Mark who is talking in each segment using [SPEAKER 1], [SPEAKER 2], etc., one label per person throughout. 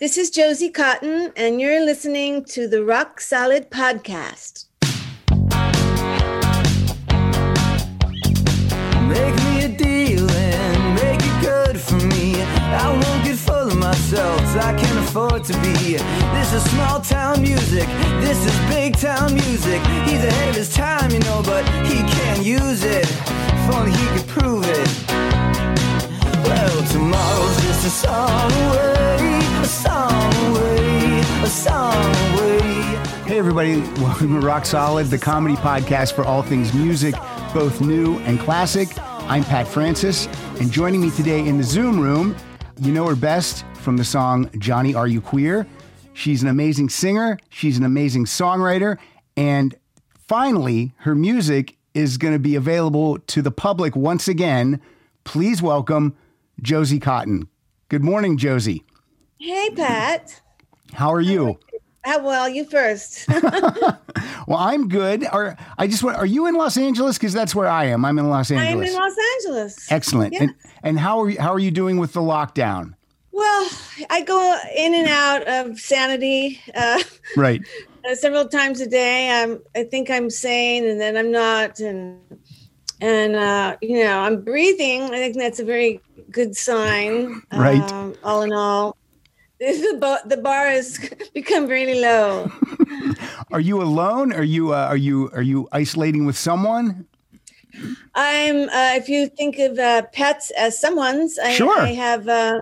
[SPEAKER 1] This is Josie Cotton, and you're listening to the Rock Solid Podcast.
[SPEAKER 2] Make me a deal and make it good for me. I won't get full of myself, I can't afford to be. This is small town music, this is big town music. He's ahead of his time, you know, but he can't use it. If only he could prove it. Well, tomorrow's just a song away,
[SPEAKER 3] Hey, everybody, welcome to Rock Solid, the comedy podcast for all things music, both new and classic. I'm Pat Francis, and joining me today in the Zoom room, you know her best from the song Johnny Are You Queer? She's an amazing singer, she's an amazing songwriter, and finally, her music is going to be available to the public once again. Please welcome Josie Cotton. Good morning, Josie.
[SPEAKER 1] Hey, Pat.
[SPEAKER 3] How are you?
[SPEAKER 1] Uh, well, you first.
[SPEAKER 3] Well, I'm good. Are I just want? Are you in Los Angeles? Because that's where I am. I'm in Los Angeles.
[SPEAKER 1] I'm in Los Angeles.
[SPEAKER 3] Excellent.
[SPEAKER 1] Yeah.
[SPEAKER 3] And and how are you, how are you doing with the lockdown?
[SPEAKER 1] Well, I go in and out of sanity uh,
[SPEAKER 3] Right.
[SPEAKER 1] uh, several times a day. I'm, I think I'm sane, and then I'm not, and and uh, you know, I'm breathing. I think that's a very good sign.
[SPEAKER 3] Right.
[SPEAKER 1] Um, all in all, the bar, the bar has become really low.
[SPEAKER 3] Are you alone? Are you uh, are you are you isolating with someone?
[SPEAKER 1] I'm. Uh, if you think of uh, pets as someone's, I,
[SPEAKER 3] Sure.
[SPEAKER 1] I have. Uh,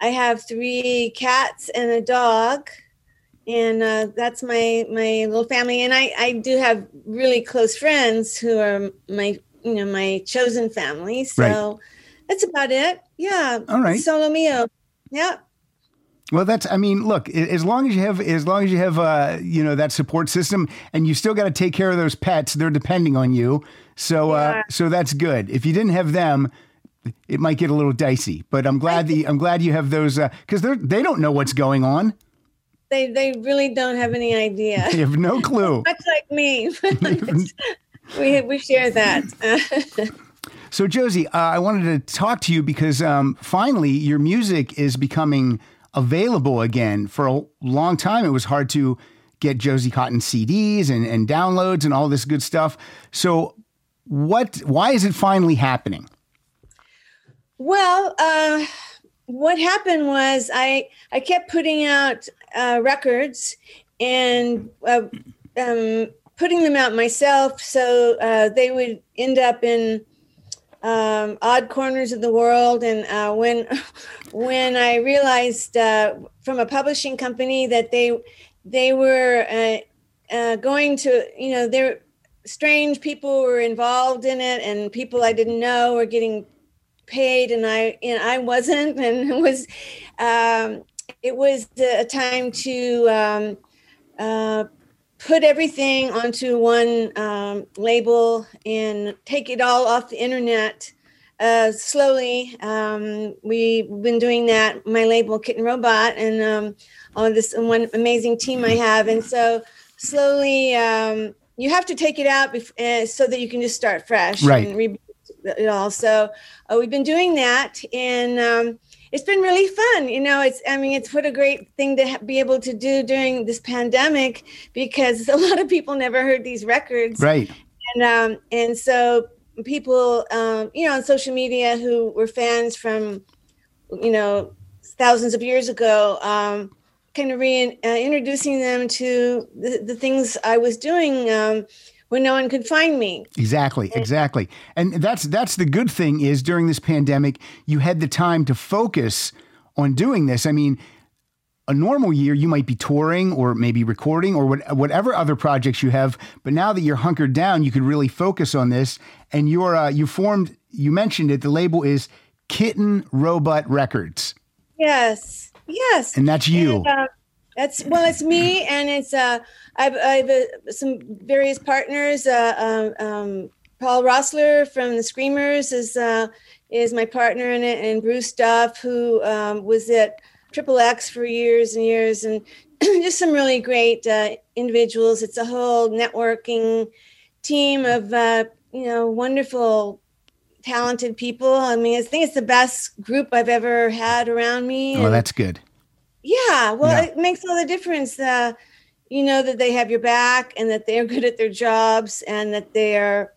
[SPEAKER 1] I have three cats and a dog, and uh, that's my my little family. And I I do have really close friends who are my you know my chosen family. So that's about it. Yeah.
[SPEAKER 3] All right.
[SPEAKER 1] Solo mio. Yeah.
[SPEAKER 3] Well, that's. I mean, look. As long as you have, as long as you have, uh, you know, that support system, and you still got to take care of those pets. They're depending on you. So, uh, so that's good. If you didn't have them, it might get a little dicey. But I'm glad that I'm glad you have those because they're they don't know what's going on.
[SPEAKER 1] They they really don't have any idea.
[SPEAKER 3] They have no clue.
[SPEAKER 1] Much like me. we we share that.
[SPEAKER 3] So, Josie, uh, I wanted to talk to you because um, finally your music is becoming available again. For a long time, it was hard to get Josie Cotton CDs and, and downloads and all this good stuff. So, what? Why is it finally happening?
[SPEAKER 1] Well, uh, what happened was I I kept putting out uh, records and uh, um, putting them out myself, so uh, they would end up in um, odd corners of the world. And uh, when when I realized uh, from a publishing company that they they were uh, uh, going to you know there strange people were involved in it and people I didn't know were getting paid and I and I wasn't and it was um, it was a time to um, uh, put everything onto one um, label and take it all off the internet uh, slowly. Um, we've been doing that. My label, Kitten Robot, and um, all this one amazing team I have, and so slowly. Um, you have to take it out bef- uh, so that you can just start fresh
[SPEAKER 3] Right.
[SPEAKER 1] and re- it all. So uh, we've been doing that, and um, it's been really fun. You know, it's I mean, it's what a great thing to ha- be able to do during this pandemic because a lot of people never heard these records,
[SPEAKER 3] Right.
[SPEAKER 1] and um, and so people, um, you know, on social media who were fans from, you know, thousands of years ago. Um, kind of reintroducing uh, them to the, the things I was doing um, when no one could find me.
[SPEAKER 3] Exactly, exactly. And that's that's the good thing is during this pandemic, you had the time to focus on doing this. I mean, a normal year you might be touring or maybe recording or what, whatever other projects you have, but now that you're hunkered down, you could really focus on this. And you're uh, you formed. You mentioned it. The label is Kitten Robot Records,
[SPEAKER 1] Yes, yes.
[SPEAKER 3] and that's you.
[SPEAKER 1] And, uh, that's well, it's me, and it's uh, I've I've uh, some various partners. Uh, um, um, Paul Roessler from the Screamers is uh, is my partner in it, and Bruce Duff, who um, was at Triple X for years and years, and just some really great uh, individuals. It's a whole networking team of uh, you know wonderful talented people. I mean, I think it's the best group I've ever had around me.
[SPEAKER 3] Oh,
[SPEAKER 1] and-
[SPEAKER 3] that's good.
[SPEAKER 1] Yeah, well,
[SPEAKER 3] Yeah.
[SPEAKER 1] it makes all the difference. Uh, you know that they have your back and that they're good at their jobs and that they're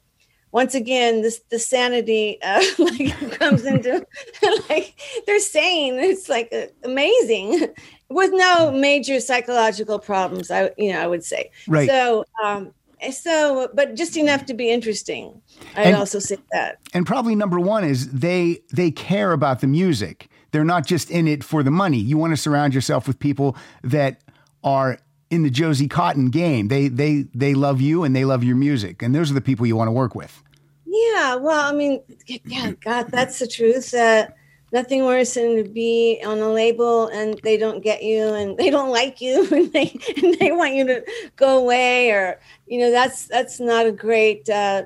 [SPEAKER 1] once again this the sanity uh, like comes into like they're sane. It's like uh, amazing with no major psychological problems. I you know I would say
[SPEAKER 3] Right.
[SPEAKER 1] So um, so but just enough to be interesting. I'd
[SPEAKER 3] And-
[SPEAKER 1] also say that.
[SPEAKER 3] and probably number one is they they care about the music. They're not just in it for the money. You want to surround yourself with people that are in the Josie Cotton game. They they they love you and they love your music, and those are the people you want to work with.
[SPEAKER 1] Yeah, well, I mean, yeah, God, that's the truth. Uh, nothing worse than to be on a label and they don't get you and they don't like you and they and they want you to go away or you know that's that's not a great uh,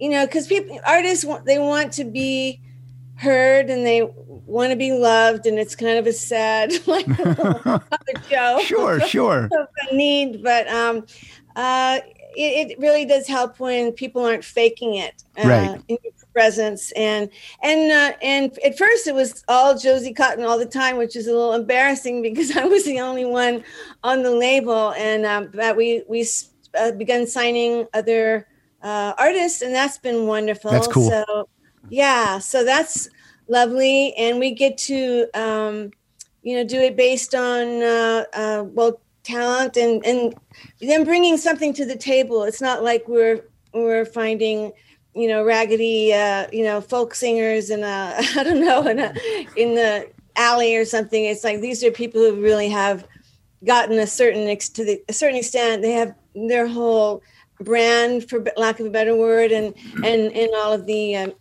[SPEAKER 1] you know because people artists want they want to be heard and they want to be loved and it's kind of a sad like show
[SPEAKER 3] Sure, sure.
[SPEAKER 1] need, but um, uh, it, it really does help when people aren't faking it uh,
[SPEAKER 3] Right.
[SPEAKER 1] in your presence. And and uh, and at first it was all Josie Cotton all the time, which is a little embarrassing because I was the only one on the label. And um, but we we uh, begun signing other uh, artists, and that's been wonderful.
[SPEAKER 3] That's cool.
[SPEAKER 1] So yeah, so that's lovely, and we get to. Um, you know, do it based on uh, uh, well talent and and them bringing something to the table. It's not like we're we're finding you know raggedy uh, you know folk singers in i don't know in a in the alley or something. It's like these are people who really have gotten a certain ex- to the, a certain extent. They have their whole brand, for lack of a better word, and and and all of the um,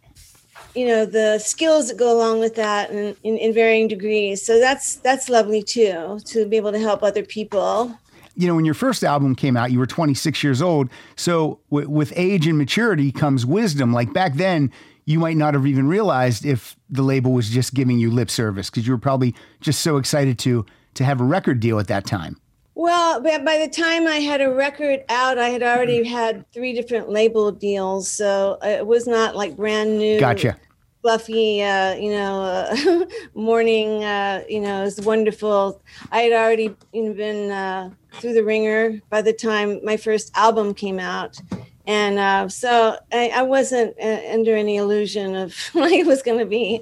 [SPEAKER 1] you know the skills that go along with that and in, in varying degrees so that's that's lovely too to be able to help other people
[SPEAKER 3] you know, when your first album came out, you were 26 years old. So w- with age and maturity comes wisdom. Like back then, you might not have even realized if the label was just giving you lip service because you were probably just so excited to to have a record deal at that time.
[SPEAKER 1] Well by, the time i had a record out i had already had three different label deals so it was not like brand new
[SPEAKER 3] Gotcha.
[SPEAKER 1] fluffy uh, you know uh, morning uh, you know it was wonderful i had already been uh, through the ringer by the time my first album came out and uh, so I, I wasn't uh, under any illusion of what it was going to be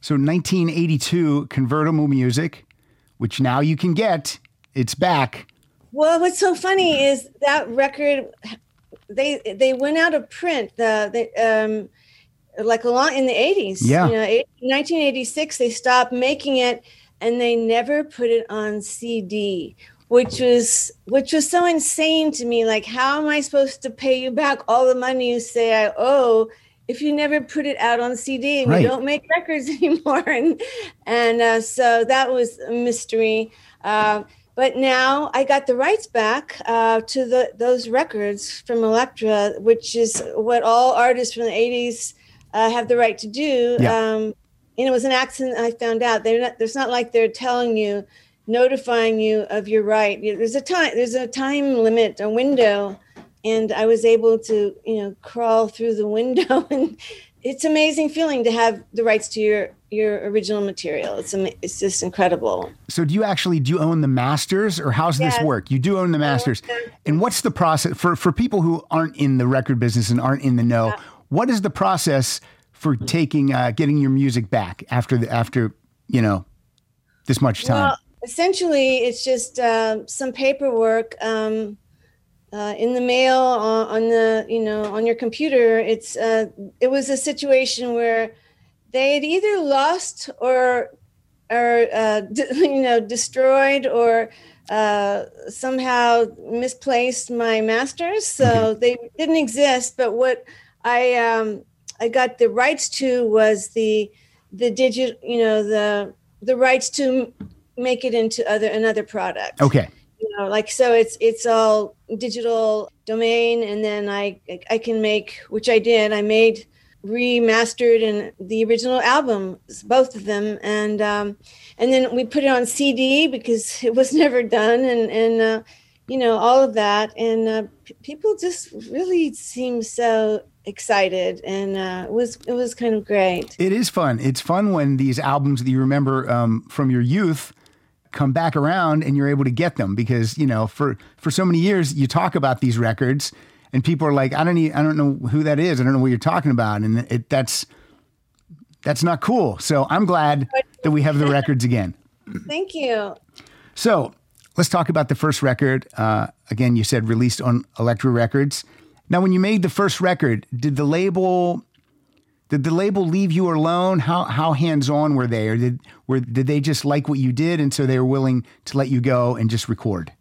[SPEAKER 3] So 1982, convertible music, which now you can get. It's back.
[SPEAKER 1] Well, what's so funny is that record they they went out of print the the um like a lot in the 80s.
[SPEAKER 3] Yeah.
[SPEAKER 1] You know, 1986 they stopped making it and they never put it on CD, which was which was so insane to me like how am I supposed to pay you back all the money you say I owe if you never put it out on CD and
[SPEAKER 3] Right.
[SPEAKER 1] you don't make records anymore and and uh, so that was a mystery. Uh, but now I got the rights back uh, to the those records from Elektra, which is what all artists from the '80s uh, have the right to do.
[SPEAKER 3] Yeah.
[SPEAKER 1] Um, and it was an accident I found out. They're not. There's not like they're telling you, notifying you of your right. There's a time. There's a time limit, a window, and I was able to, you know, crawl through the window, and it's amazing feeling to have the rights to your your original material. It's it's just incredible.
[SPEAKER 3] So do you actually do you own the masters or how's this work? You do own the masters. And what's the process for for people who aren't in the record business and aren't in the know? What is the process for taking uh, getting your music back after the after, you know, this much time?
[SPEAKER 1] Well, essentially, it's just um, some paperwork um, uh, in the mail on, on the you know on your computer. It's uh, it was a situation where they had either lost or or uh, you know destroyed or uh, somehow misplaced my masters, so they didn't exist. But what I um, I got the rights to was the the digit you know the the rights to make it into other another product
[SPEAKER 3] okay.
[SPEAKER 1] you know like so it's it's all digital domain and then i i can make which i did i made remastered and the original album both of them. And um and then we put it on cd because it was never done and and uh you know all of that. And uh, p- people just really seem so excited and uh it was it was kind of great.
[SPEAKER 3] It is fun. It's fun when these albums that you remember um, from your youth come back around and you're able to get them because you know for for so many years you talk about these records and people are like I don't need, I don't know who that is I don't know what you're talking about and it, that's that's not cool so I'm glad that we have the records again.
[SPEAKER 1] Thank you.
[SPEAKER 3] So let's talk about the first record. Uh, again, you said released on Elektra Records. Now, when you made the first record, did the label did the label leave you alone? How how hands on were they, or did were did they just like what you did, and so they were willing to let you go and just record?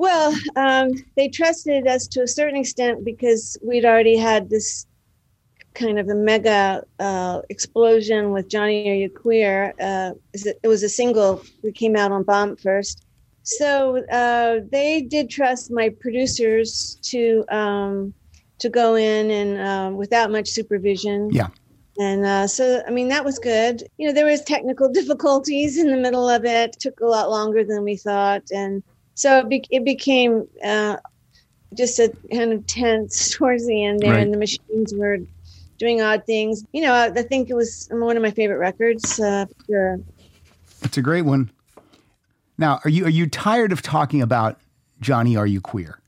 [SPEAKER 1] Well, um, they trusted us to a certain extent because we'd already had this kind of a mega uh, explosion with Johnny Are You Queer. Uh, it was a single that came out on Bomp first. So uh, they did trust my producers to um, to go in and um, without much supervision.
[SPEAKER 3] Yeah.
[SPEAKER 1] And uh, so, I mean, that was good. You know, there was technical difficulties in the middle of it. it took a lot longer than we thought, and so it, be- it became uh, just a kind of tense towards the end there,
[SPEAKER 3] Right.
[SPEAKER 1] and the machines were doing odd things. You know, I, I think it was one of my favorite records. Uh, sure.
[SPEAKER 3] It's a great one. Now, are you are you tired of talking about Johnny? Are you queer?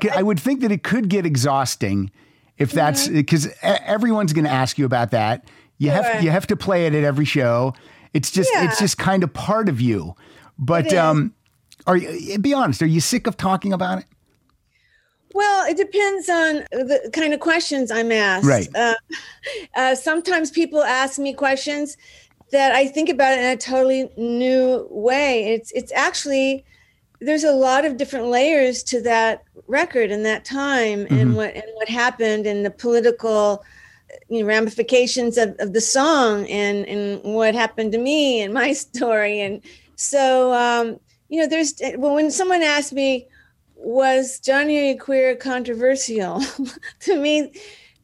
[SPEAKER 3] Could, I would think that it could get exhausting if that's because everyone's going to ask you about that. You have you have to play it at every show. It's just
[SPEAKER 1] Yeah.
[SPEAKER 3] it's just kind of part of you. But um, are you? Be honest. Are you sick of talking about it?
[SPEAKER 1] Well, it depends on the kind of questions I'm asked.
[SPEAKER 3] Right.
[SPEAKER 1] Uh, uh, sometimes people ask me questions that I think about it in a totally new way. It's it's actually there's a lot of different layers to that record and that time and what and what happened and the political you know, ramifications of, of the song and and what happened to me and my story. And so um, you know there's well when someone asked me was Johnny Queer controversial? To me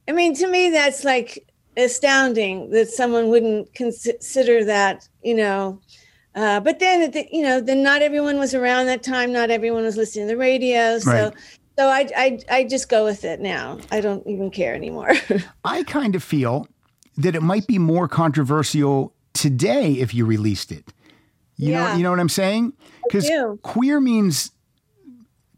[SPEAKER 1] I mean to me that's like astounding that someone wouldn't consider that you know. Uh, but then the- you know then not everyone was around that time. Not everyone was listening to the radio. So
[SPEAKER 3] Right.
[SPEAKER 1] So I, I I just go with it now I don't even care anymore
[SPEAKER 3] I kind of feel that it might be more controversial today if you released it. You know,
[SPEAKER 1] Yeah.
[SPEAKER 3] you know what I'm saying? Because queer means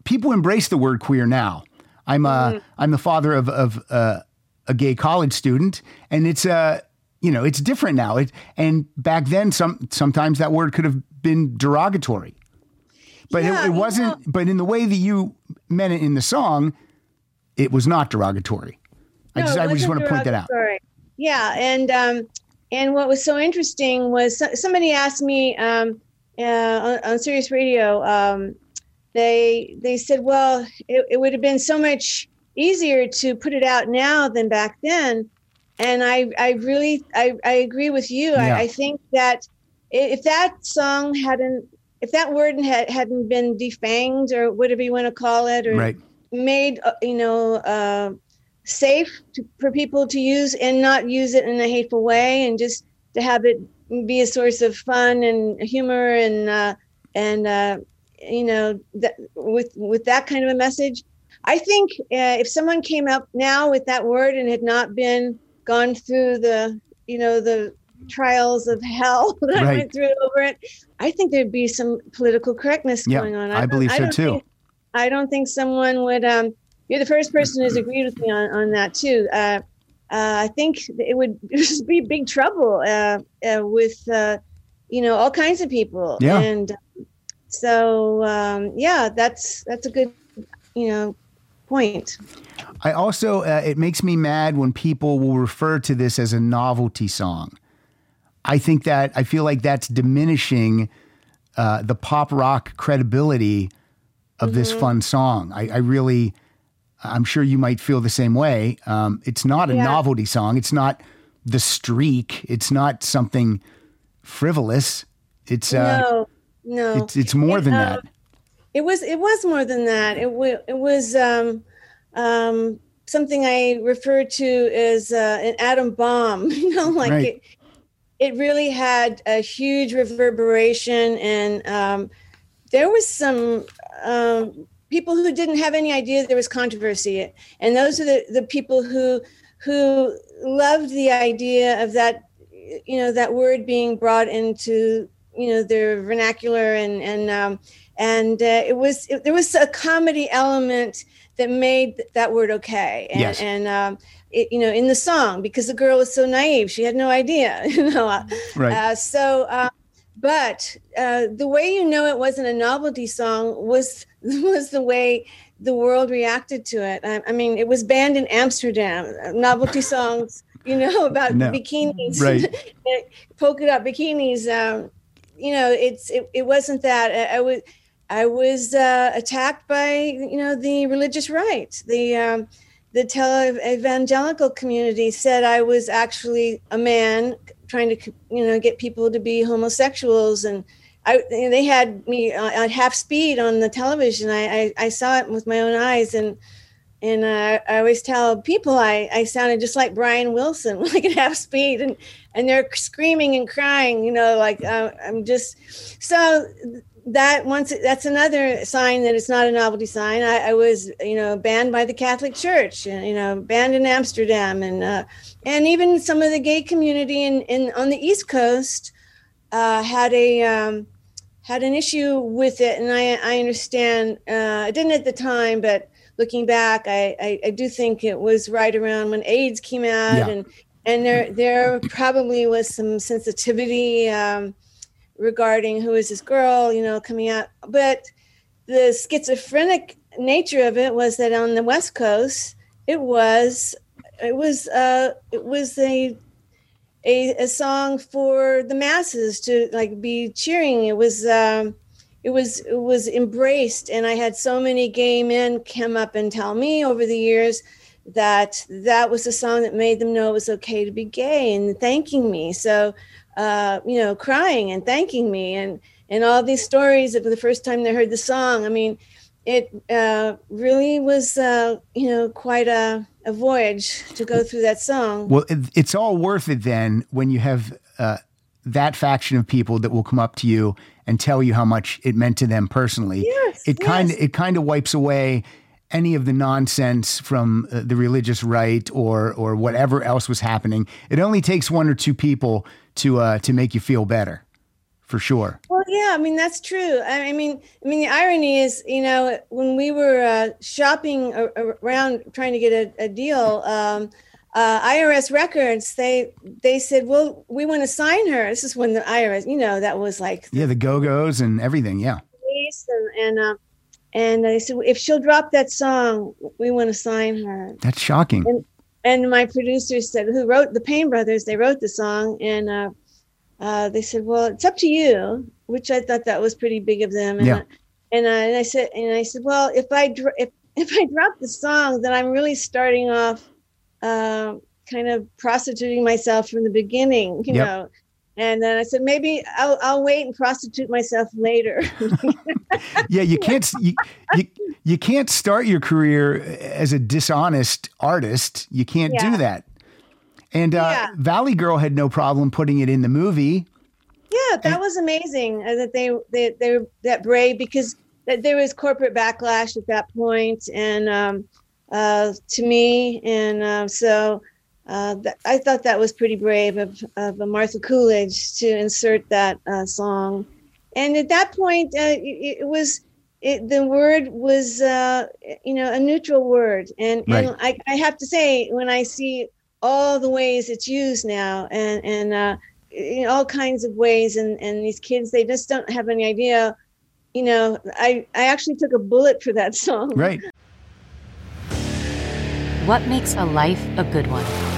[SPEAKER 3] people embrace the word queer now. I'm uh,
[SPEAKER 1] Mm-hmm.
[SPEAKER 3] I'm the father of of uh, a gay college student, and it's uh, you know, it's different now. It and back then, some sometimes that word could have been derogatory, but
[SPEAKER 1] Yeah,
[SPEAKER 3] it, it wasn't.
[SPEAKER 1] know-
[SPEAKER 3] but in the way that you meant it in the song, it was not derogatory. I just I just want to point that out.
[SPEAKER 1] Yeah, and um, and what was so interesting was somebody asked me um, uh, on, on Sirius Radio. Um, they they said, well, it, it would have been so much easier to put it out now than back then. And I I really I, I agree with you.
[SPEAKER 3] Yeah.
[SPEAKER 1] I, I think that if that song hadn't if that word had, hadn't been defanged or whatever you want to call it or
[SPEAKER 3] Right.
[SPEAKER 1] made uh, you know uh, safe to, for people to use and not use it in a hateful way and just to have it be a source of fun and humor and uh, and uh, you know that with with that kind of a message i think uh, if someone came up now with that word and had not been gone through the you know the trials of hell that I went through over it i think there'd be some political correctness
[SPEAKER 3] Yeah,
[SPEAKER 1] going on
[SPEAKER 3] I
[SPEAKER 1] don't-
[SPEAKER 3] believe so
[SPEAKER 1] don't
[SPEAKER 3] too.
[SPEAKER 1] think- I don't think someone would. Um, you're the first person who's agreed with me on, on that too. Uh, uh, I think it would just be big trouble uh, uh, with uh, you know all kinds of people.
[SPEAKER 3] Yeah.
[SPEAKER 1] And so um, yeah, that's that's a good you know point.
[SPEAKER 3] I also, uh, it makes me mad when people will refer to this as a novelty song. I think that, I feel like that's diminishing uh, the pop rock credibility of this
[SPEAKER 1] Mm-hmm.
[SPEAKER 3] fun song. I, I really, I'm sure you might feel the same way. Um, it's not a
[SPEAKER 1] Yeah.
[SPEAKER 3] novelty song. It's not the streak. It's not something frivolous. It's, uh,
[SPEAKER 1] no, no,
[SPEAKER 3] it's, it's more
[SPEAKER 1] It,
[SPEAKER 3] than
[SPEAKER 1] um,
[SPEAKER 3] that.
[SPEAKER 1] It was it was more than that. It was it was um, um, something I refer to as uh, an atom bomb. You know, like
[SPEAKER 3] Right.
[SPEAKER 1] it, it really had a huge reverberation, and um, there was some um, people who didn't have any idea there was controversy, and those are the, the people who who loved the idea of that you know that word being brought into you know their vernacular and and um, and uh, it was it, there was a comedy element that made that word okay and
[SPEAKER 3] Yes.
[SPEAKER 1] and um, it, you know in the song because the girl was so naive she had no idea you know uh,
[SPEAKER 3] Right.
[SPEAKER 1] uh, so uh, but uh, the way you know it wasn't a novelty song was was the way the world reacted to it I, I mean it was banned in amsterdam novelty songs you know about
[SPEAKER 3] No.
[SPEAKER 1] bikinis
[SPEAKER 3] Right.
[SPEAKER 1] polka dot bikinis um, you know it's it, it wasn't that I, I was i was uh, attacked by you know the religious right the um, the tele evangelical community said i was actually a man trying to you know get people to be homosexuals. And I, they had me uh, at half speed on the television. I, I, I saw it with my own eyes, and and uh, I always tell people I, I sounded just like Brian Wilson, like at half speed, and and they're screaming and crying, you know, like uh, I'm just so that once that's another sign that it's not a novelty sign. I, I was you know banned by the Catholic Church, and you know banned in Amsterdam, and uh, and even some of the gay community in, in on the East Coast uh, had a um, had an issue with it, and I I understand. Uh, I didn't at the time, but looking back, I, I I do think it was right around when AIDS came out,
[SPEAKER 3] Yeah.
[SPEAKER 1] and and there there probably was some sensitivity um, regarding who is this girl, you know, coming out, but the schizophrenic nature of it was that on the West Coast, it was it was uh, it was a a, a song for the masses to like be cheering. It was um, it was it was embraced, and I had so many gay men come up and tell me over the years that that was a song that made them know it was okay to be gay and thanking me. So uh, you know, crying and thanking me, and and all these stories of the first time they heard the song. I mean, it uh, really was uh, you know quite a, a voyage to go through that song.
[SPEAKER 3] Well, it's all worth it then when you have uh, that faction of people that will come up to you and tell you how much it meant to them personally.
[SPEAKER 1] Yes,
[SPEAKER 3] it kind of
[SPEAKER 1] yes.
[SPEAKER 3] it kind of wipes away any of the nonsense from uh, the religious right or or whatever else was happening. It only takes one or two people to uh, to make you feel better, for sure.
[SPEAKER 1] Well, yeah, I mean that's true. I I mean, I mean the irony is, you know, when we were uh, shopping around trying to get a, a deal, um, uh, IRS records, they they said, "Well, we want to sign her." This is when the IRS, you know, that was like
[SPEAKER 3] Yeah, the Go Go's and everything. Yeah,
[SPEAKER 1] and and uh, and they said if she'll drop that song, we want to sign her.
[SPEAKER 3] that's shocking.
[SPEAKER 1] and my producers said, who wrote the Paine Brothers? They wrote the song, and uh, uh, they said, "Well, it's up to you," which I thought that was pretty big of them. And,
[SPEAKER 3] Yeah.
[SPEAKER 1] I, and, I, and I said, and I said, "Well, if I dr- if if I drop the song, then I'm really starting off, uh, kind of prostituting myself from the beginning, you
[SPEAKER 3] Yep.
[SPEAKER 1] know." And then I said, maybe I'll, I'll wait and prostitute myself later.
[SPEAKER 3] yeah, you can't you, you you can't start your career as a dishonest artist. You can't
[SPEAKER 1] Yeah.
[SPEAKER 3] do that. And uh,
[SPEAKER 1] Yeah.
[SPEAKER 3] Valley Girl had no problem putting it in the movie.
[SPEAKER 1] Yeah, that was amazing uh, that they they they were that brave because that there was corporate backlash at that point, and um, uh, to me, and uh, so uh, th- I thought that was pretty brave of of uh, Martha Coolidge to insert that uh, song, and at that point, uh, it, it was. It, the word was, uh, you know, a neutral word, and and I, I have to say, when I see all the ways it's used now, and and uh, in all kinds of ways and and these kids they just don't have any idea you know, I I actually took a bullet for that song.
[SPEAKER 3] Right.
[SPEAKER 4] What makes a life a good one?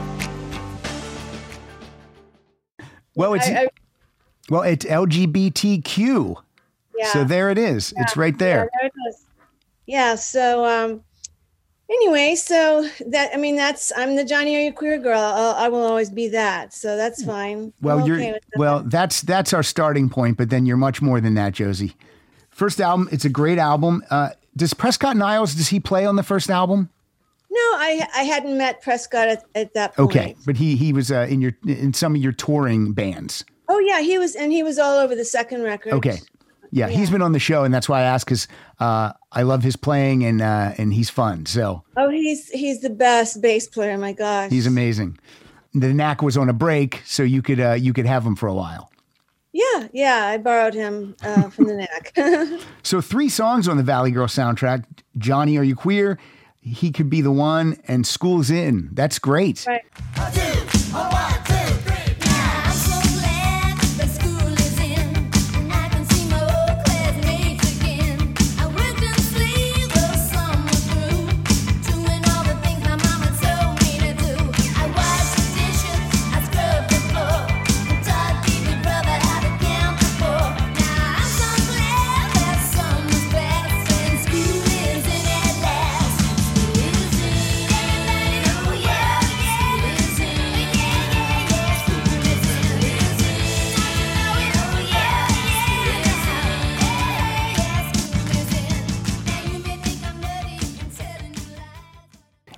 [SPEAKER 3] Well, it's
[SPEAKER 1] I, I,
[SPEAKER 3] well, it's LGBTQ.
[SPEAKER 1] yeah.
[SPEAKER 3] So there it is. It's right there.
[SPEAKER 1] Yeah, there it. Yeah. So, um, anyway, so that I mean, that's I'm the Johnny Are You Queer girl. I'll, I will always be that. So that's fine.
[SPEAKER 3] Well, you're
[SPEAKER 1] that.
[SPEAKER 3] well. That's that's our starting point, but then you're much more than that, Josie. First album, it's a great album. Uh, does Prescott Niles does he play on the first album?
[SPEAKER 1] No, I I hadn't met Prescott at, at that point.
[SPEAKER 3] Okay, but he he was uh, in your in some of your touring bands.
[SPEAKER 1] Oh yeah, he was, and he was all over the second record.
[SPEAKER 3] Okay, yeah, he's been on the show, and that's why I asked because uh, I love his playing and uh, and he's fun. So
[SPEAKER 1] Oh, he's he's the best bass player. My gosh.
[SPEAKER 3] he's amazing. The Knack was on a break, so you could uh, you could have him for a while.
[SPEAKER 1] Yeah, yeah. I borrowed him uh, from the Knack.
[SPEAKER 3] So three songs on the Valley Girl soundtrack: Johnny, Are You Queer? He could be the one, and School's In. That's great.
[SPEAKER 1] right.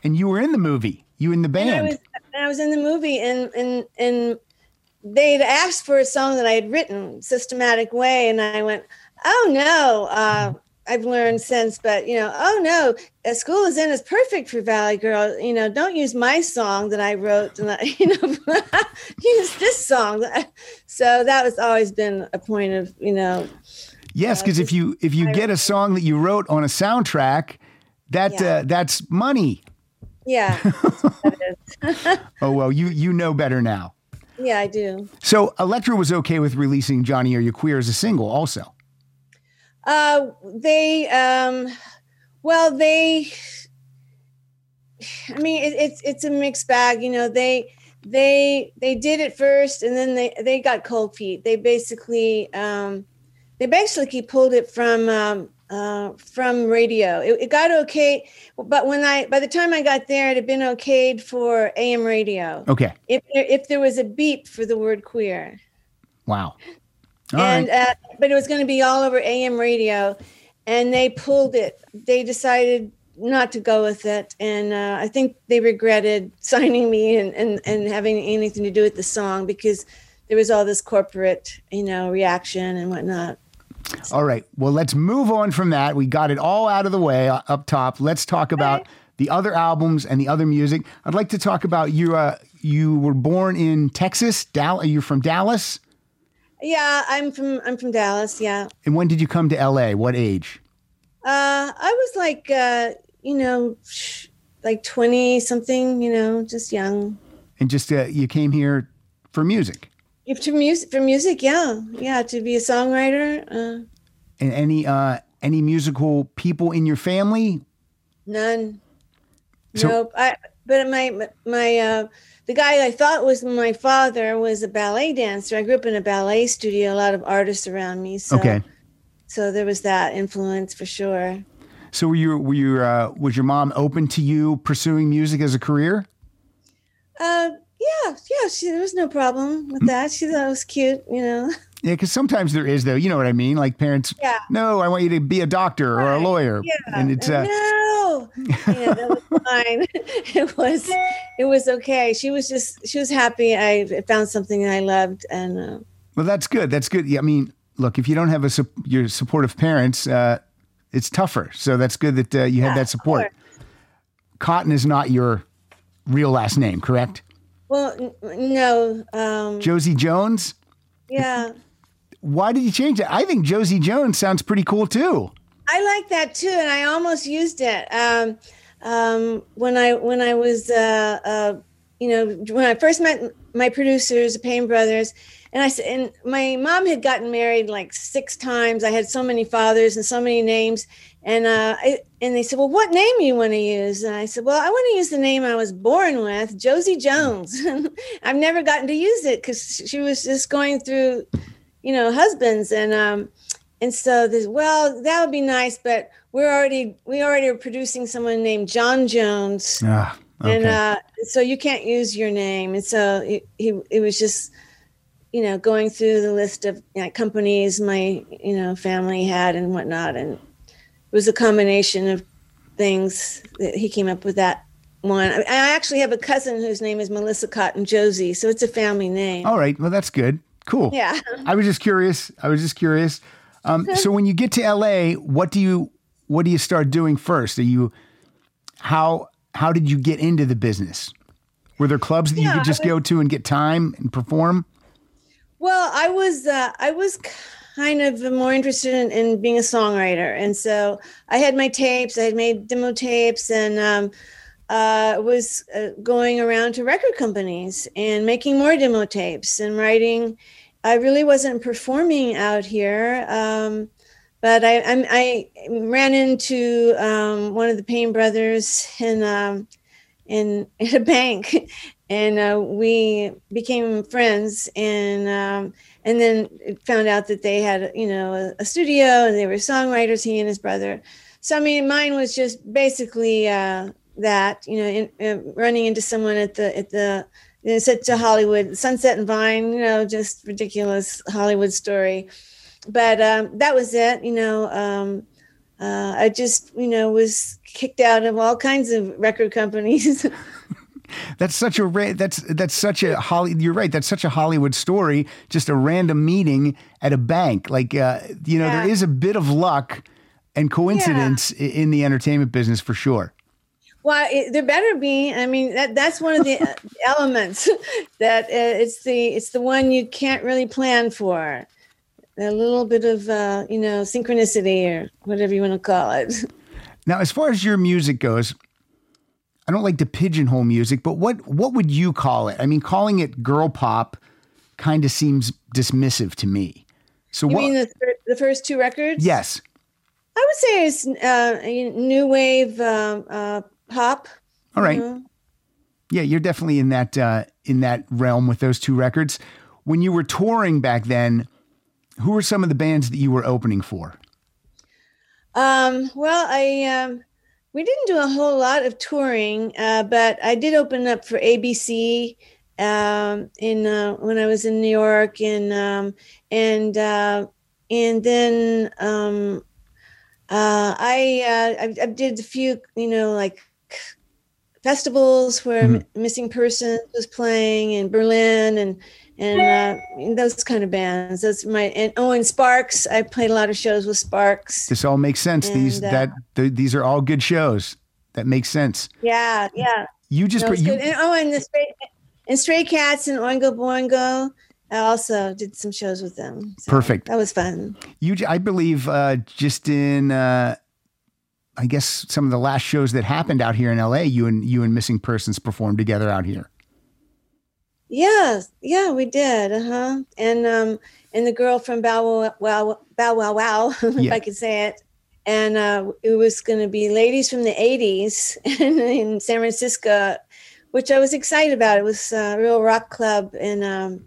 [SPEAKER 5] And you
[SPEAKER 3] were in the movie. You in the
[SPEAKER 1] And I
[SPEAKER 3] band.
[SPEAKER 1] was I was in the movie, and and and they'd asked for a song that I had written, "Systematic Way," and I went, "Oh no." Uh, I've learned since, but you know, oh no, a school is in is perfect for Valley Girl. You know, don't use my song that I wrote, and I, you know, use this song. So that was always been a point of you know,
[SPEAKER 3] yes, because if you if you get a song that you wrote on a soundtrack, that
[SPEAKER 1] Yeah.
[SPEAKER 3] uh, that's money.
[SPEAKER 1] Yeah.
[SPEAKER 3] Oh well, you you know better now.
[SPEAKER 1] yeah, I do.
[SPEAKER 3] So Elektra was okay with releasing Johnny Are You Queer as a single, also.
[SPEAKER 1] Uh, they, um, well, they, I mean, it, it's it's a mixed bag. You know, they they they did it first, and then they they got cold feet. They basically um, they basically pulled it from um, uh, from radio. It, it got okay, but when I by the time I got there, it had been okayed for AM radio.
[SPEAKER 3] Okay.
[SPEAKER 1] If there, if there was a beep for the word queer
[SPEAKER 3] Wow. All
[SPEAKER 1] and
[SPEAKER 3] right.
[SPEAKER 1] uh, but it was going to be all over AM radio, and they pulled it. They decided not to go with it, and uh, I think they regretted signing me and, and and having anything to do with the song because there was all this corporate, you know, reaction and whatnot.
[SPEAKER 3] All right. Well, let's move on from that. We got it all out of the way uh, up top. Let's talk about the other albums and the other music. I'd like to talk about you. Uh, you were born in Texas. Dallas. Are you from Dallas?
[SPEAKER 1] Yeah, I'm from I'm from Dallas. Yeah,
[SPEAKER 3] And when did you come to LA? What age?
[SPEAKER 1] uh, I was like, uh, you know, like twenty something. You know, just young.
[SPEAKER 3] And just uh, you came here for music.
[SPEAKER 1] If to music for music, yeah, yeah, to be a songwriter. Uh,
[SPEAKER 3] And any uh, any musical people in your family?
[SPEAKER 1] None.
[SPEAKER 3] So-
[SPEAKER 1] nope. I but my my uh the guy I thought was my father was a ballet dancer. I grew up in a ballet studio, a lot of artists around me. So
[SPEAKER 3] Okay.
[SPEAKER 1] so there was that influence for sure.
[SPEAKER 3] So were you were you uh, was your mom open to you pursuing music as a career?
[SPEAKER 1] Uh yeah, yeah, she, there was no problem with that. She thought it was cute, you know.
[SPEAKER 3] Yeah, because sometimes there is though. You know what I mean? Like parents.
[SPEAKER 1] Yeah.
[SPEAKER 3] No, I want you to be a doctor or a lawyer.
[SPEAKER 1] Yeah.
[SPEAKER 3] And it's uh,
[SPEAKER 1] no. Yeah, that was fine. it was it was okay. She was just she was happy I found something I loved and uh,
[SPEAKER 3] well, that's good. That's good. Yeah, I mean, look, if you don't have a sup- your supportive parents, uh, it's tougher. So that's good that uh, you had that support. Cotton is not your real last name, correct?
[SPEAKER 1] Well, n- no. Um,
[SPEAKER 3] Josie Jones.
[SPEAKER 1] yeah.
[SPEAKER 3] Why did you change it? I think Josie Jones sounds pretty cool too.
[SPEAKER 1] I like that too, and I almost used it um, um, when I when I was uh, uh, you know when I first met my producers, the Paine Brothers, and I said, and my mom had gotten married like six times. I had so many fathers and so many names, and uh, I, and they said, well, what name you want to use? And I said, well, I want to use the name I was born with, Josie Jones. I've never gotten to use it because she was just going through, you know, husbands and. Um, and so this, well, that would be nice, but we're already we already are producing someone named John Jones,
[SPEAKER 3] Ah, okay.
[SPEAKER 1] and uh, so you can't use your name. And so he, he it was just, you know, going through the list of you know, companies my you know family had and whatnot, and was a combination of things that he came up with that one. I, I actually have a cousin whose name is Melissa Cotton Josie, so it's a family name.
[SPEAKER 3] All right. Well, that's good. Cool.
[SPEAKER 1] Yeah.
[SPEAKER 3] I was just curious. I was just curious. Um, so when you get to LA, what do you what do you start doing first? Are you how how did you get into the business? Were there clubs that you could just go to and get time and perform?
[SPEAKER 1] Well, I was uh, I was kind of more interested in, in being a songwriter, and so I had my tapes. I had made demo tapes, and um, uh, was uh, going around to record companies and making more demo tapes and writing. I really wasn't performing out here, um, but I, I'm, I ran into um, one of the Paine brothers in um, in, in a bank, and uh, we became friends. And um, and then found out that they had you know a, a studio and they were songwriters. He and his brother. So I mean, mine was just basically uh, that you know, in, uh, running into someone at the at the it's such a Hollywood Sunset and Vine, you know, just ridiculous Hollywood story. But um, that was it, you know. Um, uh, I just, you know, was kicked out of all kinds of record companies.
[SPEAKER 3] That's such a ra- that's that's such a Holly. You're right. That's such a Hollywood story. Just a random meeting at a bank. Like uh, you know, there
[SPEAKER 1] Yeah.
[SPEAKER 3] is a bit of luck and coincidence i in the entertainment business for sure.
[SPEAKER 1] well, it, there better be. I mean, that that's one of the uh, elements that uh, it's the it's the one you can't really plan for. A little bit of uh, you know synchronicity or whatever you want to call it.
[SPEAKER 3] Now, as far as your music goes, I don't like to pigeonhole music, but what what would you call it? I mean, calling it girl pop kind of seems dismissive to me. So
[SPEAKER 1] You
[SPEAKER 3] what?
[SPEAKER 1] mean the, the first two records?
[SPEAKER 3] yes.
[SPEAKER 1] I would say it's uh, new wave um, uh, pop.
[SPEAKER 3] All right.
[SPEAKER 1] you know?
[SPEAKER 3] Yeah, you're definitely in that uh, in that realm with those two records. When you were touring back then, who were some of the bands that you were opening for?
[SPEAKER 1] Um, well, I um, we didn't do a whole lot of touring, uh, but I did open up for ABC um, in uh, when I was in New York, and um, and uh, and then um, uh, I, uh, I I did a few, you know, like festivals where M- Missing Persons was playing in Berlin and and uh, those kind of bands. That's my and oh, and Sparks. I played a lot of shows with Sparks.
[SPEAKER 3] This all makes sense. these
[SPEAKER 1] uh,
[SPEAKER 3] that th- these are all good shows. That makes sense.
[SPEAKER 1] Yeah, yeah.
[SPEAKER 3] You just
[SPEAKER 1] No,
[SPEAKER 3] put you.
[SPEAKER 1] And, oh, and the stray and Stray Cats and Oingo Boingo. I also did some shows with them. So
[SPEAKER 3] Perfect.
[SPEAKER 1] That was fun.
[SPEAKER 3] you I believe uh, just in uh, I guess some of the last shows that happened out here in LA, you and you and Missing Persons performed together out here.
[SPEAKER 1] Yeah, yeah, we did. Uh huh. And um, and the girl from Bow Wow Wow Bow Wow Wow, if
[SPEAKER 3] Yeah.
[SPEAKER 1] I could say it. And uh, it was going to be ladies from the '80s in, in San Francisco, which I was excited about. It was a real rock club and um,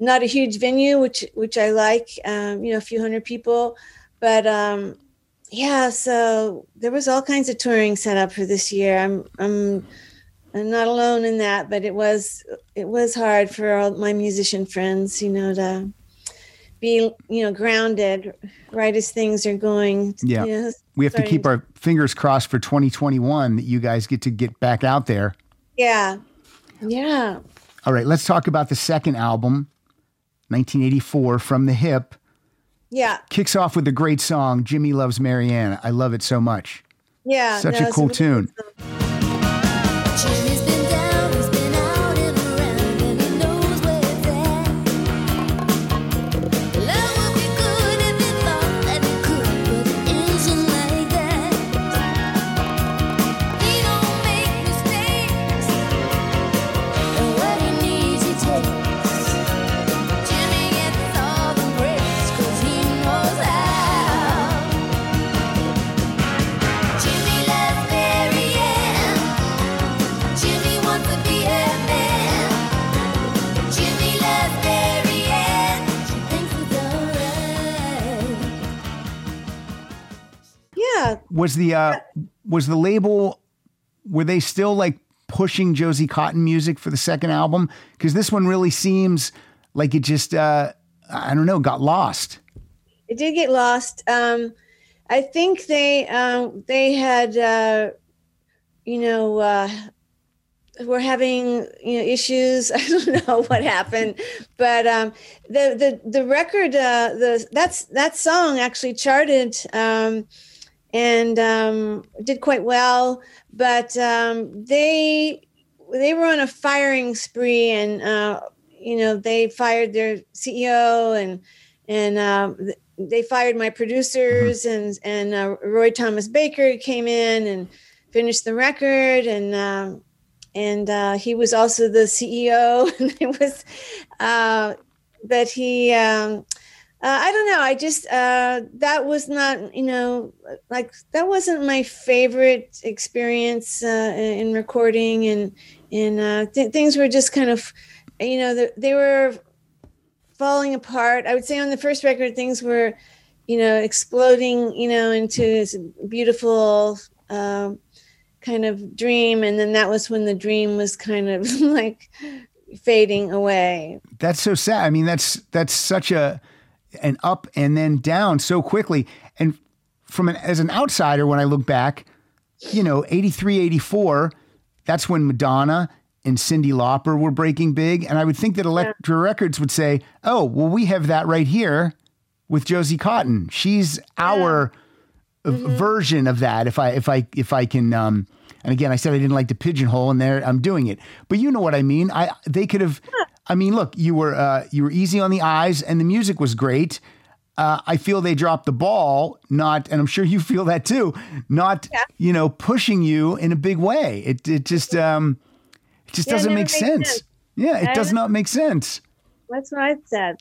[SPEAKER 1] not a huge venue, which which I like. Um, you know, a few hundred people, but um, yeah. So there was all kinds of touring set up for this year. I'm I'm I'm not alone in that, but it was it was hard for all my musician friends, you know, to be you know grounded right as things are going.
[SPEAKER 3] Yeah.
[SPEAKER 1] you know,
[SPEAKER 3] We have to keep our fingers crossed for 2021 that you guys get to get back out there.
[SPEAKER 1] yeah, yeah.
[SPEAKER 3] All right, let's talk about the second album, 1984, From the Hip.
[SPEAKER 1] Yeah,
[SPEAKER 3] Kicks off with a great song, Jimmy Loves Marianne. I love it so much.
[SPEAKER 1] yeah.
[SPEAKER 3] Such
[SPEAKER 1] no,
[SPEAKER 3] a cool
[SPEAKER 1] really
[SPEAKER 3] tune.
[SPEAKER 1] good song.
[SPEAKER 3] Was the uh was the label were they still like pushing Josie Cotton music for the second album? Because this one really seems like it just uh I don't know, got lost.
[SPEAKER 1] it did get lost. Um, I think they um, they had uh, you know uh, were having you know issues. I don't know what happened, but um, the the the record uh, the that's that song actually charted um, and um, did quite well. But um, they they were on a firing spree, and uh, you know they fired their CEO and and um, they fired my producers and and uh, Roy Thomas Baker came in and finished the record and um, and uh, he was also the CEO and it was uh, but he um, uh, I don't know I just uh, that was not you know like that wasn't my favorite experience uh, in recording and and uh, th- things were just kind of you know the, they were falling apart. I would say on the first record, things were, you know, exploding, you know, into this beautiful um, kind of dream, and then that was when the dream was kind of like fading away.
[SPEAKER 3] That's so sad. I mean, that's that's such a an up and then down so quickly. And from an as an outsider, when I look back, you know, 83, 84, that's when Madonna and Cyndi Lauper were breaking big. And I would think that Elektra Records would say, oh, well, we have that right here with Josie Cotton. She's our uh, version of that. If I if I if I can um and again I said I didn't like the pigeonhole and there I'm doing it. But you know what I mean. I they could have I mean, look, you were uh, you were easy on the eyes and the music was great. Uh, I feel they dropped the ball, not, and I'm sure you feel that too, not, you know, pushing you in a big way. It, it just, um, it just
[SPEAKER 1] Yeah,
[SPEAKER 3] doesn't
[SPEAKER 1] never
[SPEAKER 3] make sense.
[SPEAKER 1] sense.
[SPEAKER 3] Yeah, it
[SPEAKER 1] I
[SPEAKER 3] does
[SPEAKER 1] know.
[SPEAKER 3] not make sense.
[SPEAKER 1] That's what I said.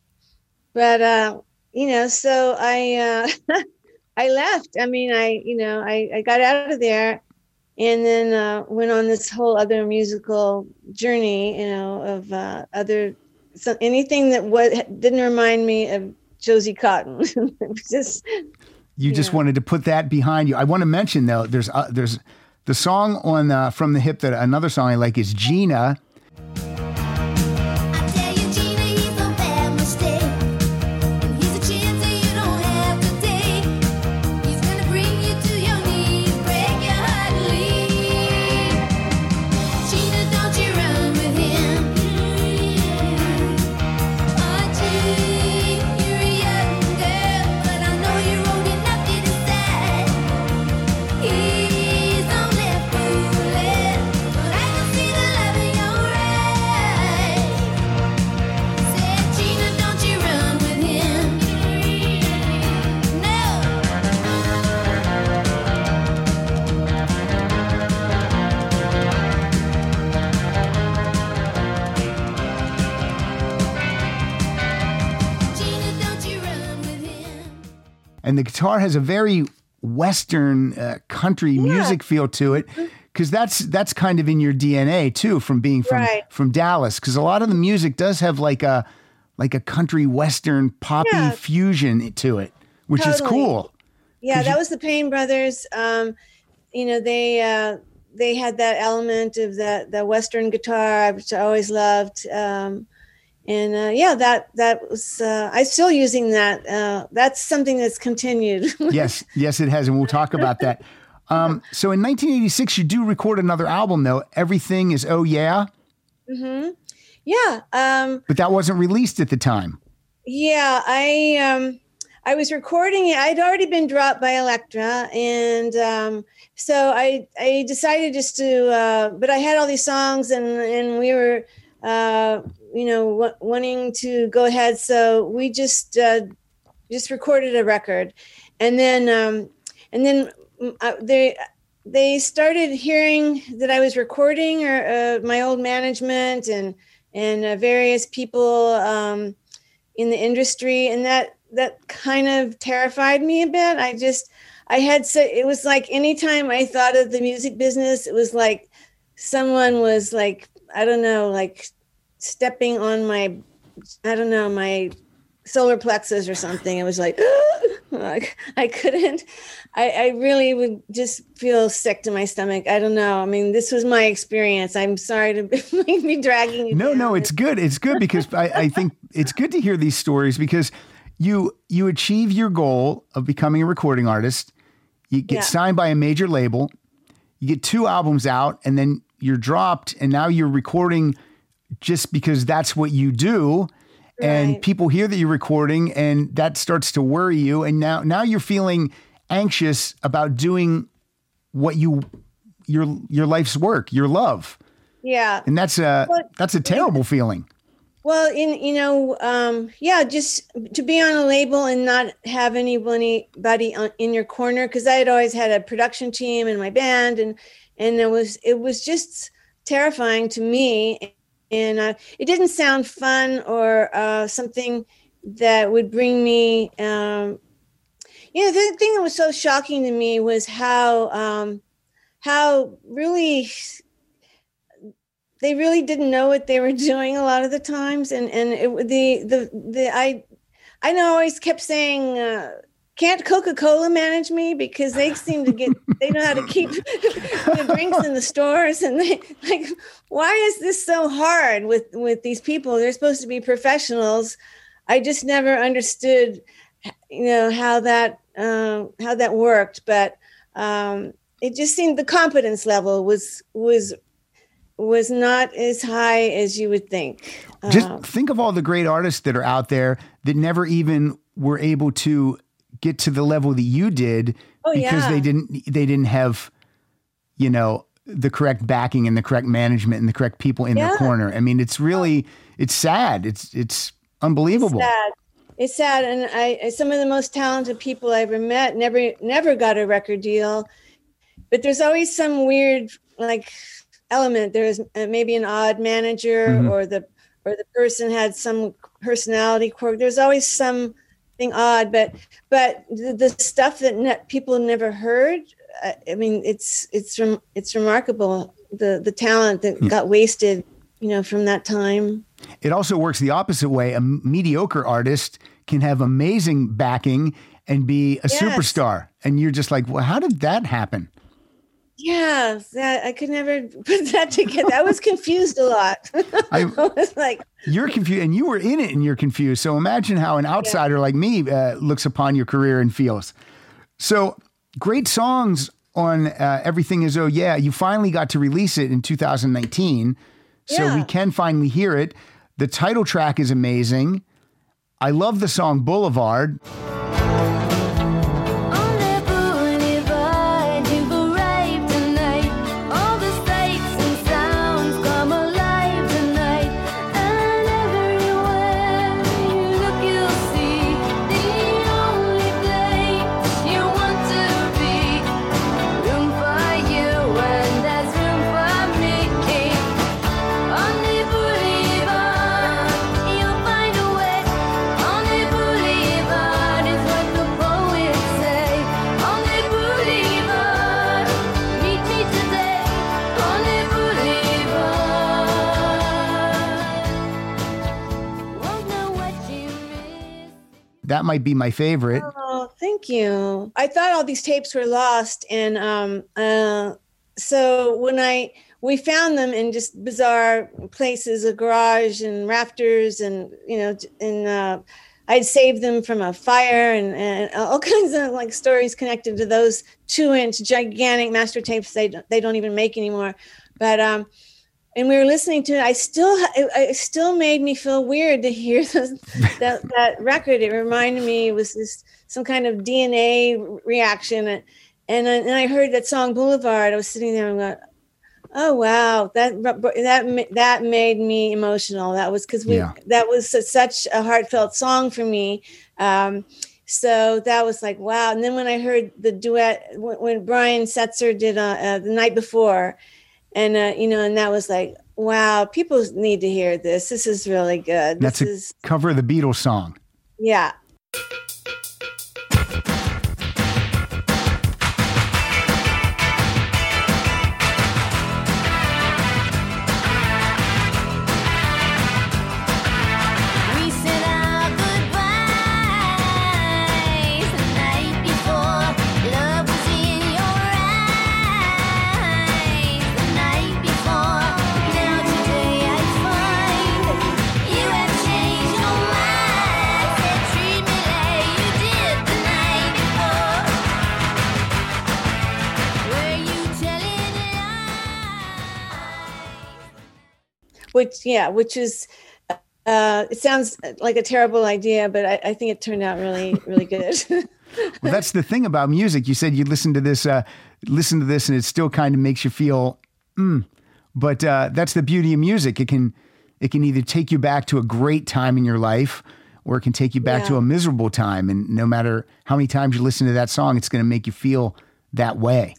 [SPEAKER 1] But uh, you know, so I uh, I left. I mean, I you know, I, I got out of there and then uh, went on this whole other musical journey. You know, of uh, other so anything that was didn't remind me of Josie Cotton. just
[SPEAKER 3] You just wanted to put that behind you. I want to mention though, there's uh, there's the song on uh, from the hip that another song I like is Gina. Guitar has a very western uh, country music feel to it because that's that's kind of in your DNA too from being from
[SPEAKER 1] Right.
[SPEAKER 3] from Dallas because a lot of the music does have like a like a country western poppy
[SPEAKER 1] Yeah.
[SPEAKER 3] fusion to it which is cool
[SPEAKER 1] Yeah, that
[SPEAKER 3] you-
[SPEAKER 1] was the Paine brothers. Um, you know, they uh, they had that element of the the Western guitar, which I always loved. Um, and uh, yeah, that that was uh, I'm still using that. Uh, that's something that's continued.
[SPEAKER 3] yes yes it has and we'll talk about that um, so in 1986 you do record another album though everything is oh yeah
[SPEAKER 1] yeah, um,
[SPEAKER 3] but that wasn't released at the time
[SPEAKER 1] yeah. I um, I was recording it. I'd already been dropped by Elektra, and um, so I I decided just to. Uh, but I had all these songs, and and we were, uh, you know, w- wanting to go ahead. So we just uh, just recorded a record, and then um, and then mm, uh, they they started hearing that I was recording or uh, my old management and and uh, various people um, in the industry, and that that kind of terrified me a bit. I just I had so it was like anytime I thought of the music business, it was like someone was like I don't know, like stepping on my I don't know my solar plexus or something. It was like, like I couldn't. I, I really would just feel sick to my stomach. I don't know. I mean, this was my experience. I'm sorry to be, dragging you.
[SPEAKER 3] No,
[SPEAKER 1] down.
[SPEAKER 3] no, it's good. It's good because I, I think it's good to hear these stories because you you achieve your goal of becoming a recording artist. You get
[SPEAKER 1] Yeah.
[SPEAKER 3] signed by a major label. You get two albums out, and then you're dropped, and now you're recording just because that's what you do. And
[SPEAKER 1] Right.
[SPEAKER 3] people hear that you're recording, and that starts to worry you. And now now you're feeling anxious about doing what you your your life's work, your love.
[SPEAKER 1] yeah.
[SPEAKER 3] And that's a
[SPEAKER 1] Well,
[SPEAKER 3] that's a terrible feeling.
[SPEAKER 1] Well, in you know, um, yeah, just to be on a label and not have anybody on, in your corner because I had always had a production team in my band, and and it was it was just terrifying to me, and uh, it didn't sound fun or uh, something that would bring me. Um, you know, the thing that was so shocking to me was how um, how really they really didn't know what they were doing a lot of the times and and it, the the the i i know I always kept saying uh, can't coca-cola manage me? Because they seem to get they know how to keep the drinks in the stores and they like why is this so hard with with these people? They're supposed to be professionals. I just never understood you know how that uh, how that worked but um it just seemed the competence level was was was not as high as you would think.
[SPEAKER 3] Just
[SPEAKER 1] Um,
[SPEAKER 3] think of all the great artists that are out there that never even were able to get to the level that you did
[SPEAKER 1] Oh,
[SPEAKER 3] because
[SPEAKER 1] yeah.
[SPEAKER 3] they didn't they didn't have you know the correct backing and the correct management and the correct people in their
[SPEAKER 1] Yeah.
[SPEAKER 3] corner. I mean, it's really it's sad. It's it's unbelievable.
[SPEAKER 1] It's sad. It's sad, and I some of the most talented people I ever met never never got a record deal. But there's always some weird like element. There's uh, maybe an odd manager,
[SPEAKER 3] Mhm.
[SPEAKER 1] or the or the person had some personality quirk. There's always something odd, but but the, the stuff that ne- people never heard. I, I mean, it's it's rem- it's remarkable the the talent that hmm. got wasted, you know, from that time.
[SPEAKER 3] It also works the opposite way. A mediocre artist can have amazing backing and be a
[SPEAKER 1] Yes.
[SPEAKER 3] superstar, and you're just like, well, how did that happen?
[SPEAKER 1] Yeah, that I could never put that together. I was confused a lot.
[SPEAKER 3] I-
[SPEAKER 1] I was like,
[SPEAKER 3] You're confused, and you were in it, and you're confused. So imagine how an outsider like me uh, looks upon your career and feels. So great songs on uh, Everything Is Oh Yeah. You finally got to release it in 2019, so we can finally hear it. The title track is amazing. I love the song Boulevard. That might be my favorite.
[SPEAKER 1] "Oh, thank you." I thought all these tapes were lost, and um, uh, so when I we found them in just bizarre places, a garage and rafters, and you know, and uh, I'd saved them from a fire, and, and all kinds of like stories connected to those two-inch gigantic master tapes. They they don't even make anymore, but um. And we were listening to it. I still, it, it still made me feel weird to hear that that record. It reminded me it was this some kind of DNA reaction, and and, I- and I heard that song Boulevard. I was sitting there and going, "Oh wow, that that that made me emotional." That was because we
[SPEAKER 3] Yeah.
[SPEAKER 1] that was su- such a heartfelt song for me. Um, so that was like wow. And then when I heard the duet when, when Brian Setzer did uh, uh, the night before, and uh, you know, and that was like wow. People need to hear this. This is really good.
[SPEAKER 3] That's
[SPEAKER 1] this
[SPEAKER 3] a
[SPEAKER 1] is
[SPEAKER 3] cover of the Beatles song.
[SPEAKER 1] yeah. Which yeah which is uh it sounds like a terrible idea but i, I think it turned out really really good
[SPEAKER 3] Well, that's the thing about music. You said you listen to this, uh, listen to this, and it still kind of makes you feel. Mm. But uh, that's the beauty of music. It can, it can either take you back to a great time in your life, or it can take you back to a miserable time. And no matter how many times you listen to that song, it's going to make you feel that way.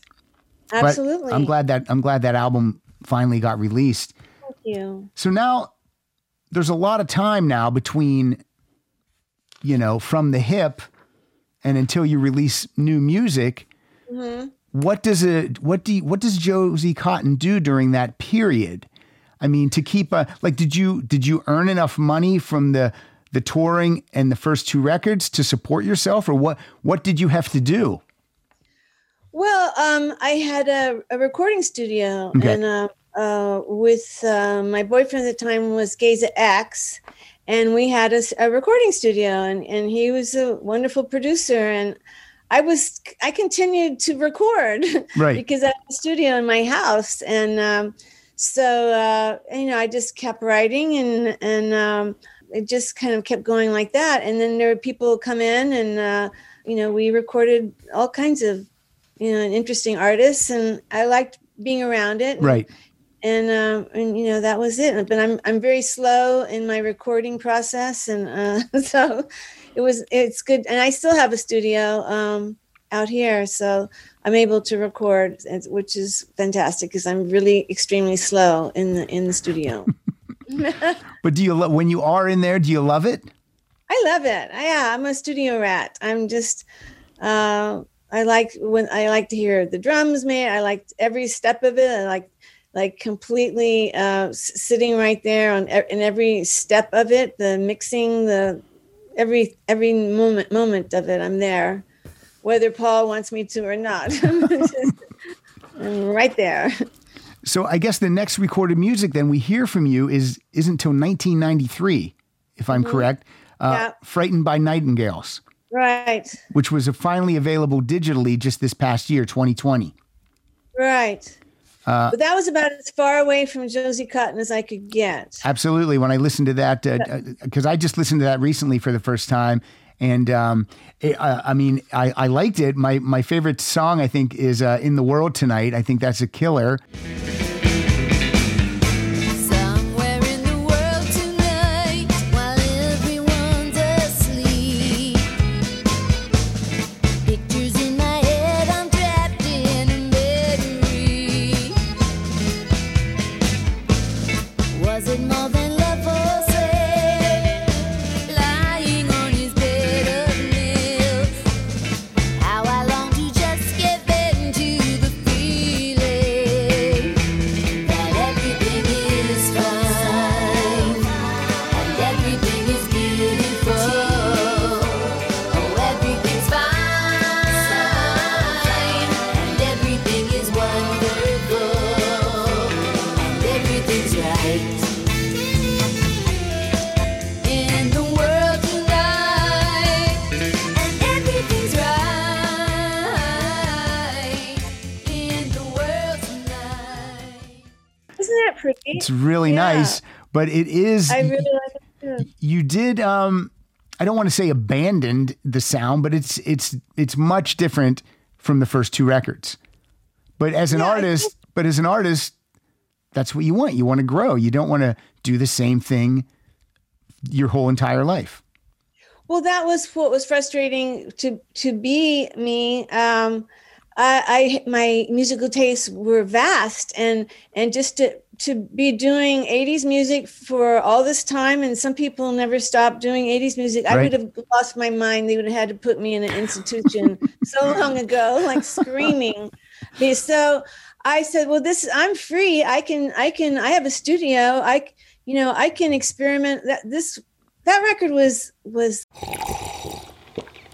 [SPEAKER 3] But
[SPEAKER 1] absolutely
[SPEAKER 3] I'm glad that I'm glad that album finally got released.
[SPEAKER 1] You
[SPEAKER 3] So now there's a lot of time now between, you know, from the hip and until you release new music. What does it? What do? You, what does Josie Cotton do during that period? I mean, to keep a like, did you did you earn enough money from the the touring and the first two records to support yourself, or what? What did you have to do?
[SPEAKER 1] well um i had a, a recording studio
[SPEAKER 3] Okay.
[SPEAKER 1] and uh, uh with uh, my boyfriend at the time was Geza X and we had a recording studio and and he was a wonderful producer and I was I continued to record
[SPEAKER 3] Right.
[SPEAKER 1] because I had a studio in my house and um, so uh, you know I just kept writing and and um, it just kind of kept going like that and then there were people come in and uh, you know we recorded all kinds of you know interesting artists and I liked being around it
[SPEAKER 3] Right.
[SPEAKER 1] and um, and you know that was it. But I'm I'm very slow in my recording process, and uh, so it was it's good. And I still have a studio um, out here, so I'm able to record, which is fantastic because I'm really extremely slow in the in the studio.
[SPEAKER 3] But do you lo- when you are in there? Do you love it?
[SPEAKER 1] I love it. I, Yeah, I'm a studio rat. I'm just. Uh, I like when I like to hear the drums made. I like every step of it. I like like completely uh, s- sitting right there on e- in every step of it. The mixing, the every every moment moment of it. I'm there, whether Paul wants me to or not. I'm right there.
[SPEAKER 3] So I guess the next recorded music then we hear from you is isn't until 1993, if I'm correct. Uh,
[SPEAKER 1] Mm-hmm. Yeah.
[SPEAKER 3] Frightened by Nightingales,
[SPEAKER 1] Right,
[SPEAKER 3] which was finally available digitally just this past year, 2020.
[SPEAKER 1] right. But that was about as far away from Josie Cotton as I could get.
[SPEAKER 3] Absolutely. When I listened to that, because I just listened to that recently for the first time, and um, it, uh, I mean, I, I liked it. My my favorite song, I think, is uh, "In the World Tonight." I think that's a killer.
[SPEAKER 1] Pretty?
[SPEAKER 3] it's really
[SPEAKER 1] Yeah.
[SPEAKER 3] nice, but it is
[SPEAKER 1] I really like it too.
[SPEAKER 3] you did um I don't want to say abandoned the sound, but it's it's it's much different from the first two records. But as an
[SPEAKER 1] Yeah,
[SPEAKER 3] artist, but as an artist, that's what you want. You want to grow. You don't want to do the same thing your whole entire life.
[SPEAKER 1] Well, that was what was frustrating to to be me. Um, I, I my musical tastes were vast, and and just to to be doing '80s music for all this time, and some people never stopped doing '80s music. I would have lost my mind. They would have had to put me in an institution so long ago, like screaming. So I said, "Well, this I'm free. I can I can I have a studio. i you know I can experiment. That this that record was was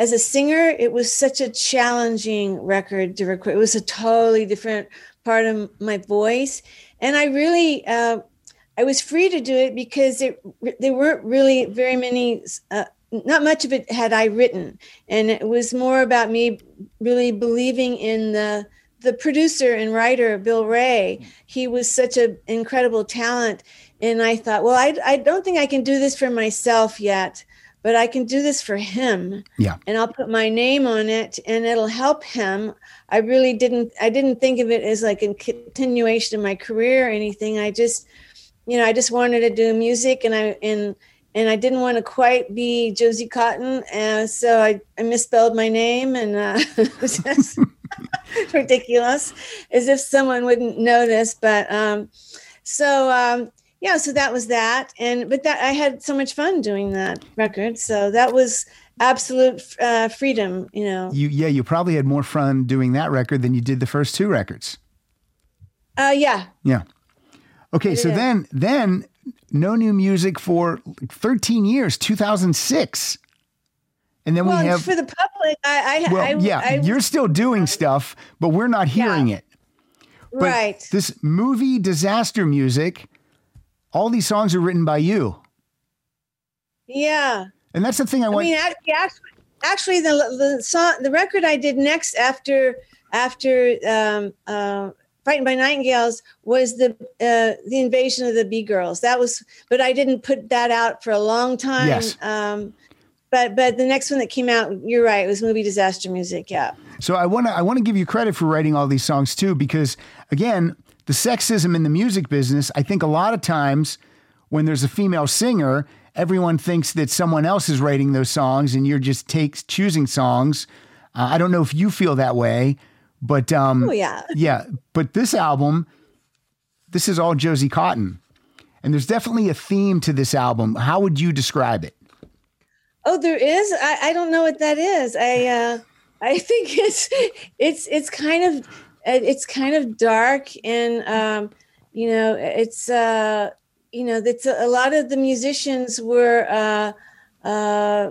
[SPEAKER 1] as a singer it was such a challenging record to record. It was a totally different part of my voice. And i really uh, i was free to do it because it there weren't really very many uh, not much of it had i written. And it was more about me really believing in the the producer and writer bill ray. He was such an incredible talent. And i thought well I, I don't think i can do this for myself yet but I can do this for him
[SPEAKER 3] Yeah.
[SPEAKER 1] and I'll put my name on it and it'll help him. I really didn't I didn't think of it as like a continuation of my career or anything. I just you know, I just wanted to do music and I and and I didn't want to quite be Josie Cotton. Uh, so I, I misspelled my name and uh, just ridiculous as if someone wouldn't notice. But um, so um, yeah, so that was that. And but that I had so much fun doing that record. So that was absolute uh, freedom, you know.
[SPEAKER 3] You yeah, you probably had more fun doing that record than you did the first two records.
[SPEAKER 1] Uh, yeah,
[SPEAKER 3] Yeah. Okay, so then then no new music for 13 years, 2006. And then
[SPEAKER 1] well,
[SPEAKER 3] we have
[SPEAKER 1] for the public, I, I,
[SPEAKER 3] well,
[SPEAKER 1] I
[SPEAKER 3] yeah,
[SPEAKER 1] I,
[SPEAKER 3] you're still doing stuff, but we're not hearing
[SPEAKER 1] Yeah.
[SPEAKER 3] it. But
[SPEAKER 1] right.
[SPEAKER 3] This movie disaster music, all these songs are written by you.
[SPEAKER 1] yeah.
[SPEAKER 3] And that's the thing I
[SPEAKER 1] I
[SPEAKER 3] want.
[SPEAKER 1] mean, actually, actually, the the song, the record I did next after after um, uh, "Frightened by Nightingales" was the uh, the invasion of the Bee Girls. That was, but I didn't put that out for a long time.
[SPEAKER 3] Yes.
[SPEAKER 1] Um, but but the next one that came out, you're right, it was movie disaster music. Yeah.
[SPEAKER 3] So I want to I want to give you credit for writing all these songs too, because again, the sexism in the music business. I think a lot of times when there's a female singer, everyone thinks that someone else is writing those songs, and you're just takes choosing songs. Uh, I don't know if you feel that way, but um,
[SPEAKER 1] Oh yeah.
[SPEAKER 3] yeah. But this album, this is all Josie Cotton, and there's definitely a theme to this album. How would you describe it?
[SPEAKER 1] Oh, there is. I, I don't know what that is. I uh, I think it's it's it's kind of uh, it's kind of dark and um, you know it's uh, you know it's a, a lot of the musicians were uh, uh,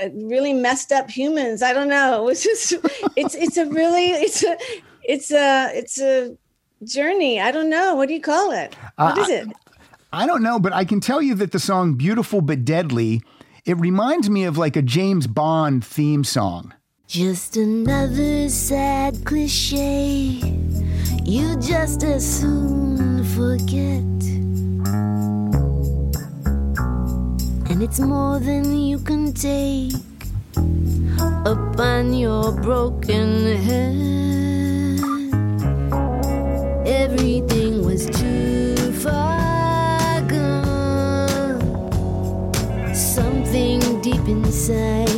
[SPEAKER 1] uh, really messed up humans. I don't know. It was just it's it's a really it's a it's a it's a journey. I don't know. What do you call it? What
[SPEAKER 3] Uh,
[SPEAKER 1] is it?
[SPEAKER 3] I don't know, but I can tell you that the song Beautiful but Deadly, it reminds me of like a James Bond theme song.
[SPEAKER 5] Just another sad cliche you just as soon forget. And it's more than you can take upon your broken head. Everything was too far gone. Something deep inside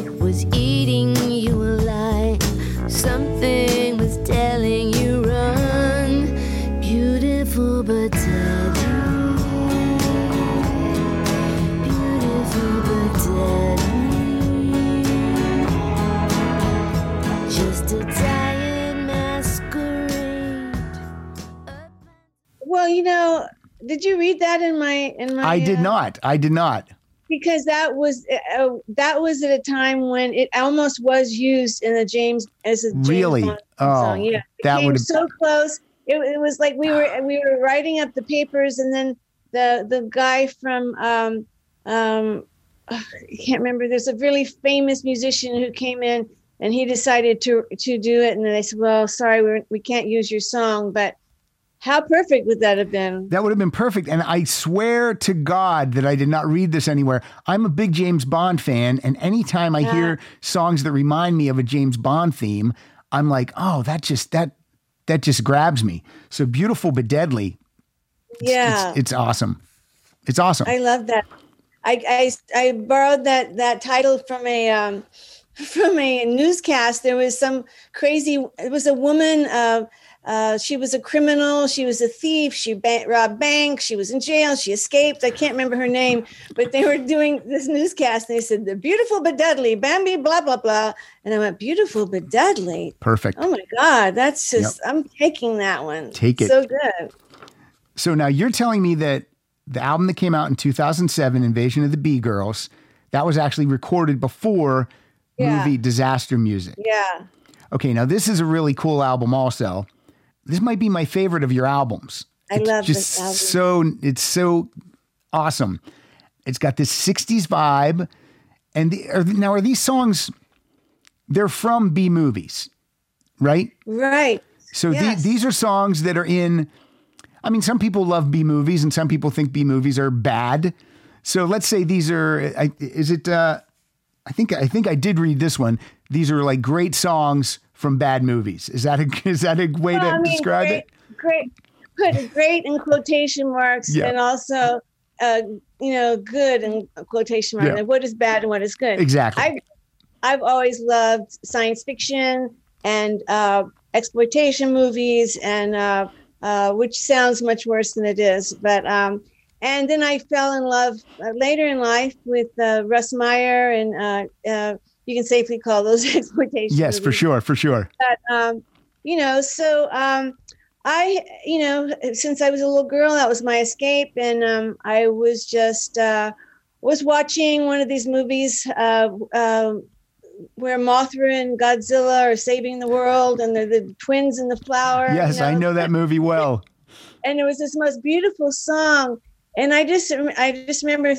[SPEAKER 1] did you read that in my in my?
[SPEAKER 3] I did
[SPEAKER 1] uh,
[SPEAKER 3] not. I did not.
[SPEAKER 1] because that was uh, that was at a time when it almost was used in the James as a James
[SPEAKER 3] Really?
[SPEAKER 1] Bond
[SPEAKER 3] Oh.
[SPEAKER 1] Yeah, it
[SPEAKER 3] that
[SPEAKER 1] came
[SPEAKER 3] would've-
[SPEAKER 1] so close. It, it was like we were we were writing up the papers, and then the the guy from um um I can't remember. There's a really famous musician who came in, and he decided to to do it, and then they said, "Well, sorry, we we can't use your song, but." How perfect would that have been?
[SPEAKER 3] That would have been perfect. And I swear to God that I did not read this anywhere. I'm a big James Bond fan. And anytime I hear songs that remind me of a James Bond theme, I'm like, oh, that just, that, that just grabs me. So beautiful but deadly.
[SPEAKER 1] yeah.
[SPEAKER 3] It's, it's awesome. It's awesome.
[SPEAKER 1] I love that. I, I I borrowed that that title from a um, from a newscast. There was some crazy. It was a woman. Uh, uh, she was a criminal. She was a thief. She robbed banks. She was in jail. She escaped. I can't remember her name, but they were doing this newscast. And they said, "The beautiful but deadly Bambi." Blah blah blah. And I went, "Beautiful but deadly."
[SPEAKER 3] Perfect.
[SPEAKER 1] Oh my God, that's just. I'm taking that one.
[SPEAKER 3] Take it.
[SPEAKER 1] So good.
[SPEAKER 3] So now you're telling me that the album that came out in 2007, Invasion of the Bee Girls, that was actually recorded before
[SPEAKER 1] Yeah.
[SPEAKER 3] movie Disaster Music.
[SPEAKER 1] Yeah.
[SPEAKER 3] Okay, now this is a really cool album also. This might be my favorite of your albums.
[SPEAKER 1] I
[SPEAKER 3] It's
[SPEAKER 1] love
[SPEAKER 3] just
[SPEAKER 1] this album.
[SPEAKER 3] so it's so awesome. It's got this 60s vibe. And the, are, now are these songs they're from B movies, right?
[SPEAKER 1] Right.
[SPEAKER 3] So the- these are songs that are in. I mean, some people love B movies, and some people think B movies are bad. So let's say these are. I, is it? Uh, I think I think I did read this one. These are like great songs from bad movies. Is that a is that a way
[SPEAKER 1] Well,
[SPEAKER 3] to
[SPEAKER 1] I mean,
[SPEAKER 3] describe
[SPEAKER 1] great,
[SPEAKER 3] it?
[SPEAKER 1] Great, put great in quotation marks,
[SPEAKER 3] Yeah.
[SPEAKER 1] and also, uh, you know, good in quotation marks.
[SPEAKER 3] Yeah.
[SPEAKER 1] Like what is bad and what is good?
[SPEAKER 3] Exactly.
[SPEAKER 1] I've I've always loved science fiction and uh, exploitation movies, and uh, uh, which sounds much worse than it is. But um, and then I fell in love uh, later in life with uh, Russ Meyer, and uh, uh, you can safely call those exploitation.
[SPEAKER 3] Yes, for sure, for sure.
[SPEAKER 1] but um, you know, so um, I, you know, since I was a little girl, that was my escape, and um, I was just uh, was watching one of these movies uh, uh, where Mothra and Godzilla are saving the world, and they're the twins in the flower. you
[SPEAKER 3] Yes, I know that movie well.
[SPEAKER 1] and it was this most beautiful song and i just i just remember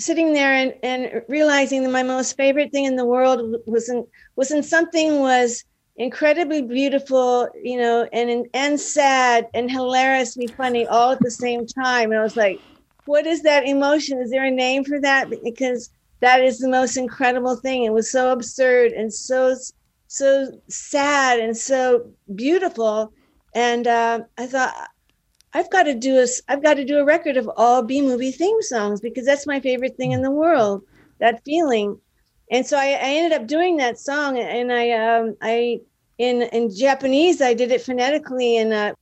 [SPEAKER 1] sitting there and, and realizing that my most favorite thing in the world wasn't wasn't something was incredibly beautiful you know and and sad and hilariously funny all at the same time. And i was like what is that emotion? Is there a name for that? Because that is the most incredible thing. It was so absurd and so so sad and so beautiful. And uh, I thought I've got to do a I've got to do a record of all B movie theme songs because that's my favorite thing in the world. That feeling, and so I, I ended up doing that song, and I um I in in Japanese I did it phonetically, and uh,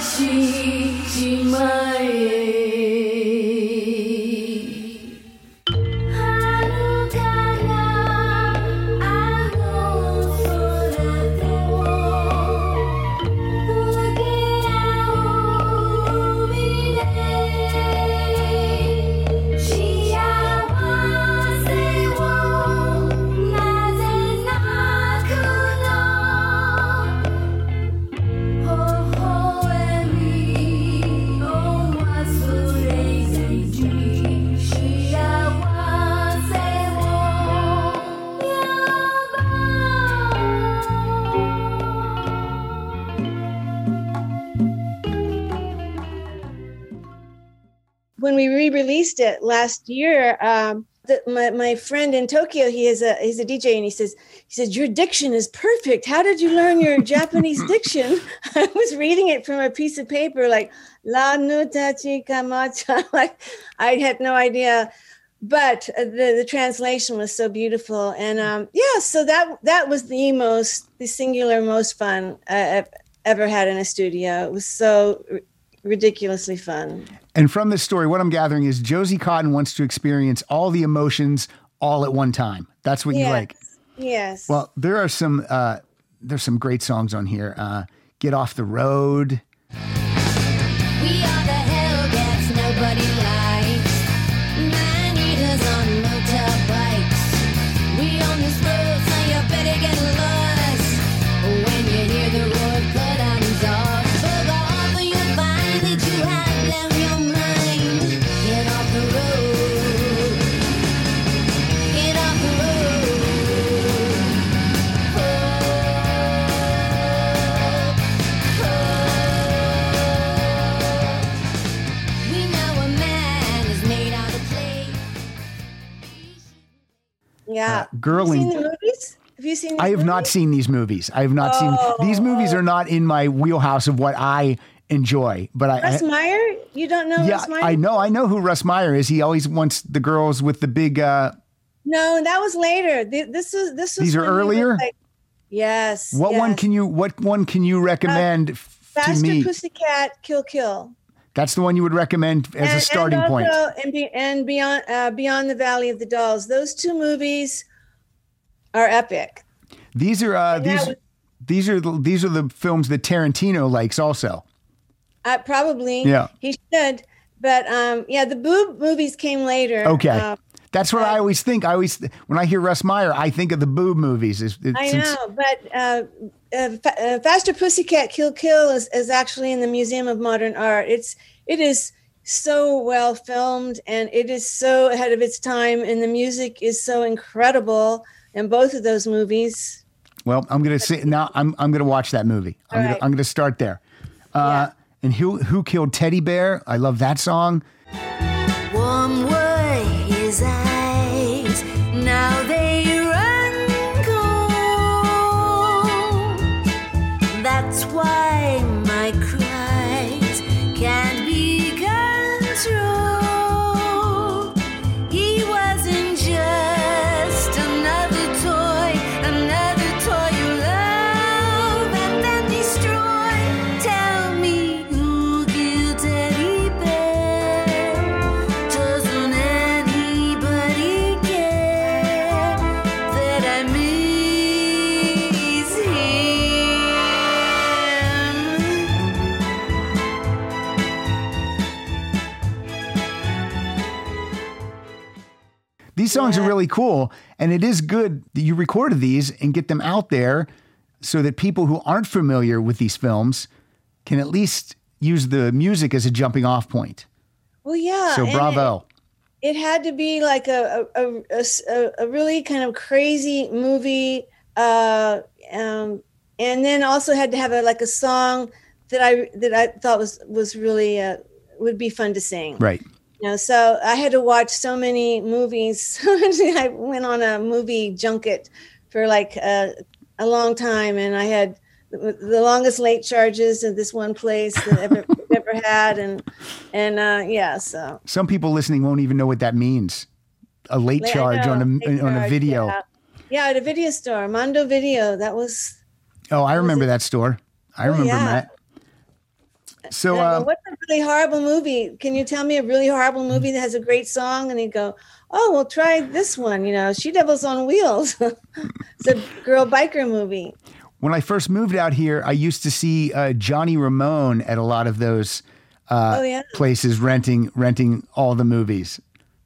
[SPEAKER 5] 幸
[SPEAKER 1] it last year, um, the, my, my friend in Tokyo, he is a he's a DJ, and he says he says your diction is perfect. How did you learn your Japanese diction? I was reading it from a piece of paper, like la nutachi kamacha. Like I had no idea, but uh, the the translation was so beautiful, and um, yeah, so that that was the most the singular most fun I've ever had in a studio. It was so ridiculously fun.
[SPEAKER 3] And from this story, what I'm gathering is Josie Cotton wants to experience all the emotions all at one time. That's what you like.
[SPEAKER 1] Yes.
[SPEAKER 3] Well, there are some uh, there's some great songs on here. Uh, Get off the road.
[SPEAKER 5] We are the Hellcats nobody
[SPEAKER 1] yeah.
[SPEAKER 3] uh, Girling-
[SPEAKER 1] Have you seen the movies? Have you seen?
[SPEAKER 3] I have not seen these movies. I have not seen these movies are not in my wheelhouse of what I enjoy. But I,
[SPEAKER 1] Russ Meyer? You don't know
[SPEAKER 3] yeah,
[SPEAKER 1] Russ Meyer?
[SPEAKER 3] I know I know who Russ Meyer is. He always wants the girls with the big. Uh,
[SPEAKER 1] No, that was later. This is this was
[SPEAKER 3] These are
[SPEAKER 1] when he was
[SPEAKER 3] earlier?
[SPEAKER 1] like- yes.
[SPEAKER 3] what one can you what one can you recommend to
[SPEAKER 1] Faster
[SPEAKER 3] me?
[SPEAKER 1] Pussycat Kill Kill
[SPEAKER 3] That's the one you would recommend as a starting
[SPEAKER 1] and
[SPEAKER 3] point.
[SPEAKER 1] And, be, and beyond uh, Beyond the Valley of the Dolls. Those two movies are epic.
[SPEAKER 3] These are uh, these
[SPEAKER 1] was-
[SPEAKER 3] these are the, these are the films that Tarantino likes also.
[SPEAKER 1] Uh, probably.
[SPEAKER 3] Yeah.
[SPEAKER 1] He should. But um, yeah, the boob movies came later.
[SPEAKER 3] Okay.
[SPEAKER 1] Uh,
[SPEAKER 3] That's what I always think. I always when I hear Russ Meyer, I think of the boob movies. It's, it's,
[SPEAKER 1] I know, but uh, uh, Fa- uh, Faster Pussycat Kill Kill is, is actually in the Museum of Modern Art. It's it is so well filmed and it is so ahead of its time, and the music is so incredible in both of those movies.
[SPEAKER 3] Well, I'm gonna see now. I'm I'm gonna watch that movie. I'm
[SPEAKER 1] All
[SPEAKER 3] gonna
[SPEAKER 1] right.
[SPEAKER 3] I'm gonna start there. Uh, And who who killed Teddy Bear? I love that song.
[SPEAKER 5] One were his eyes,
[SPEAKER 3] These songs are really cool, and it is good that you recorded these and get them out there so that people who aren't familiar with these films can at least use the music as a jumping off point.
[SPEAKER 1] Well, yeah.
[SPEAKER 3] So bravo.
[SPEAKER 1] It, it had to be like a a really kind of crazy movie, uh, um, and then also had to have a like a song that I that I thought was was really uh, would be fun to sing.
[SPEAKER 3] right.
[SPEAKER 1] You know, so I had to watch so many movies. I went on a movie junket for like a, a long time, and I had the longest late charges at this one place that ever ever had, and and uh, yeah, so
[SPEAKER 3] Some people listening won't even know what that means. A late
[SPEAKER 1] I
[SPEAKER 3] charge on a on a
[SPEAKER 1] charge,
[SPEAKER 3] video.
[SPEAKER 1] Yeah. yeah, at a video store, Mondo Video. That was
[SPEAKER 3] Oh, I remember that store. I remember
[SPEAKER 1] Oh, yeah.
[SPEAKER 3] that. So,
[SPEAKER 1] go,
[SPEAKER 3] uh,
[SPEAKER 1] what's a really horrible movie? Can you tell me a really horrible movie that has a great song? And he'd go, Oh, well, try this one. You know, She Devils on Wheels. it's a girl biker movie.
[SPEAKER 3] when I first moved out here, I used to see uh, Johnny Ramone at a lot of those uh,
[SPEAKER 1] oh yeah,
[SPEAKER 3] places renting renting all the movies,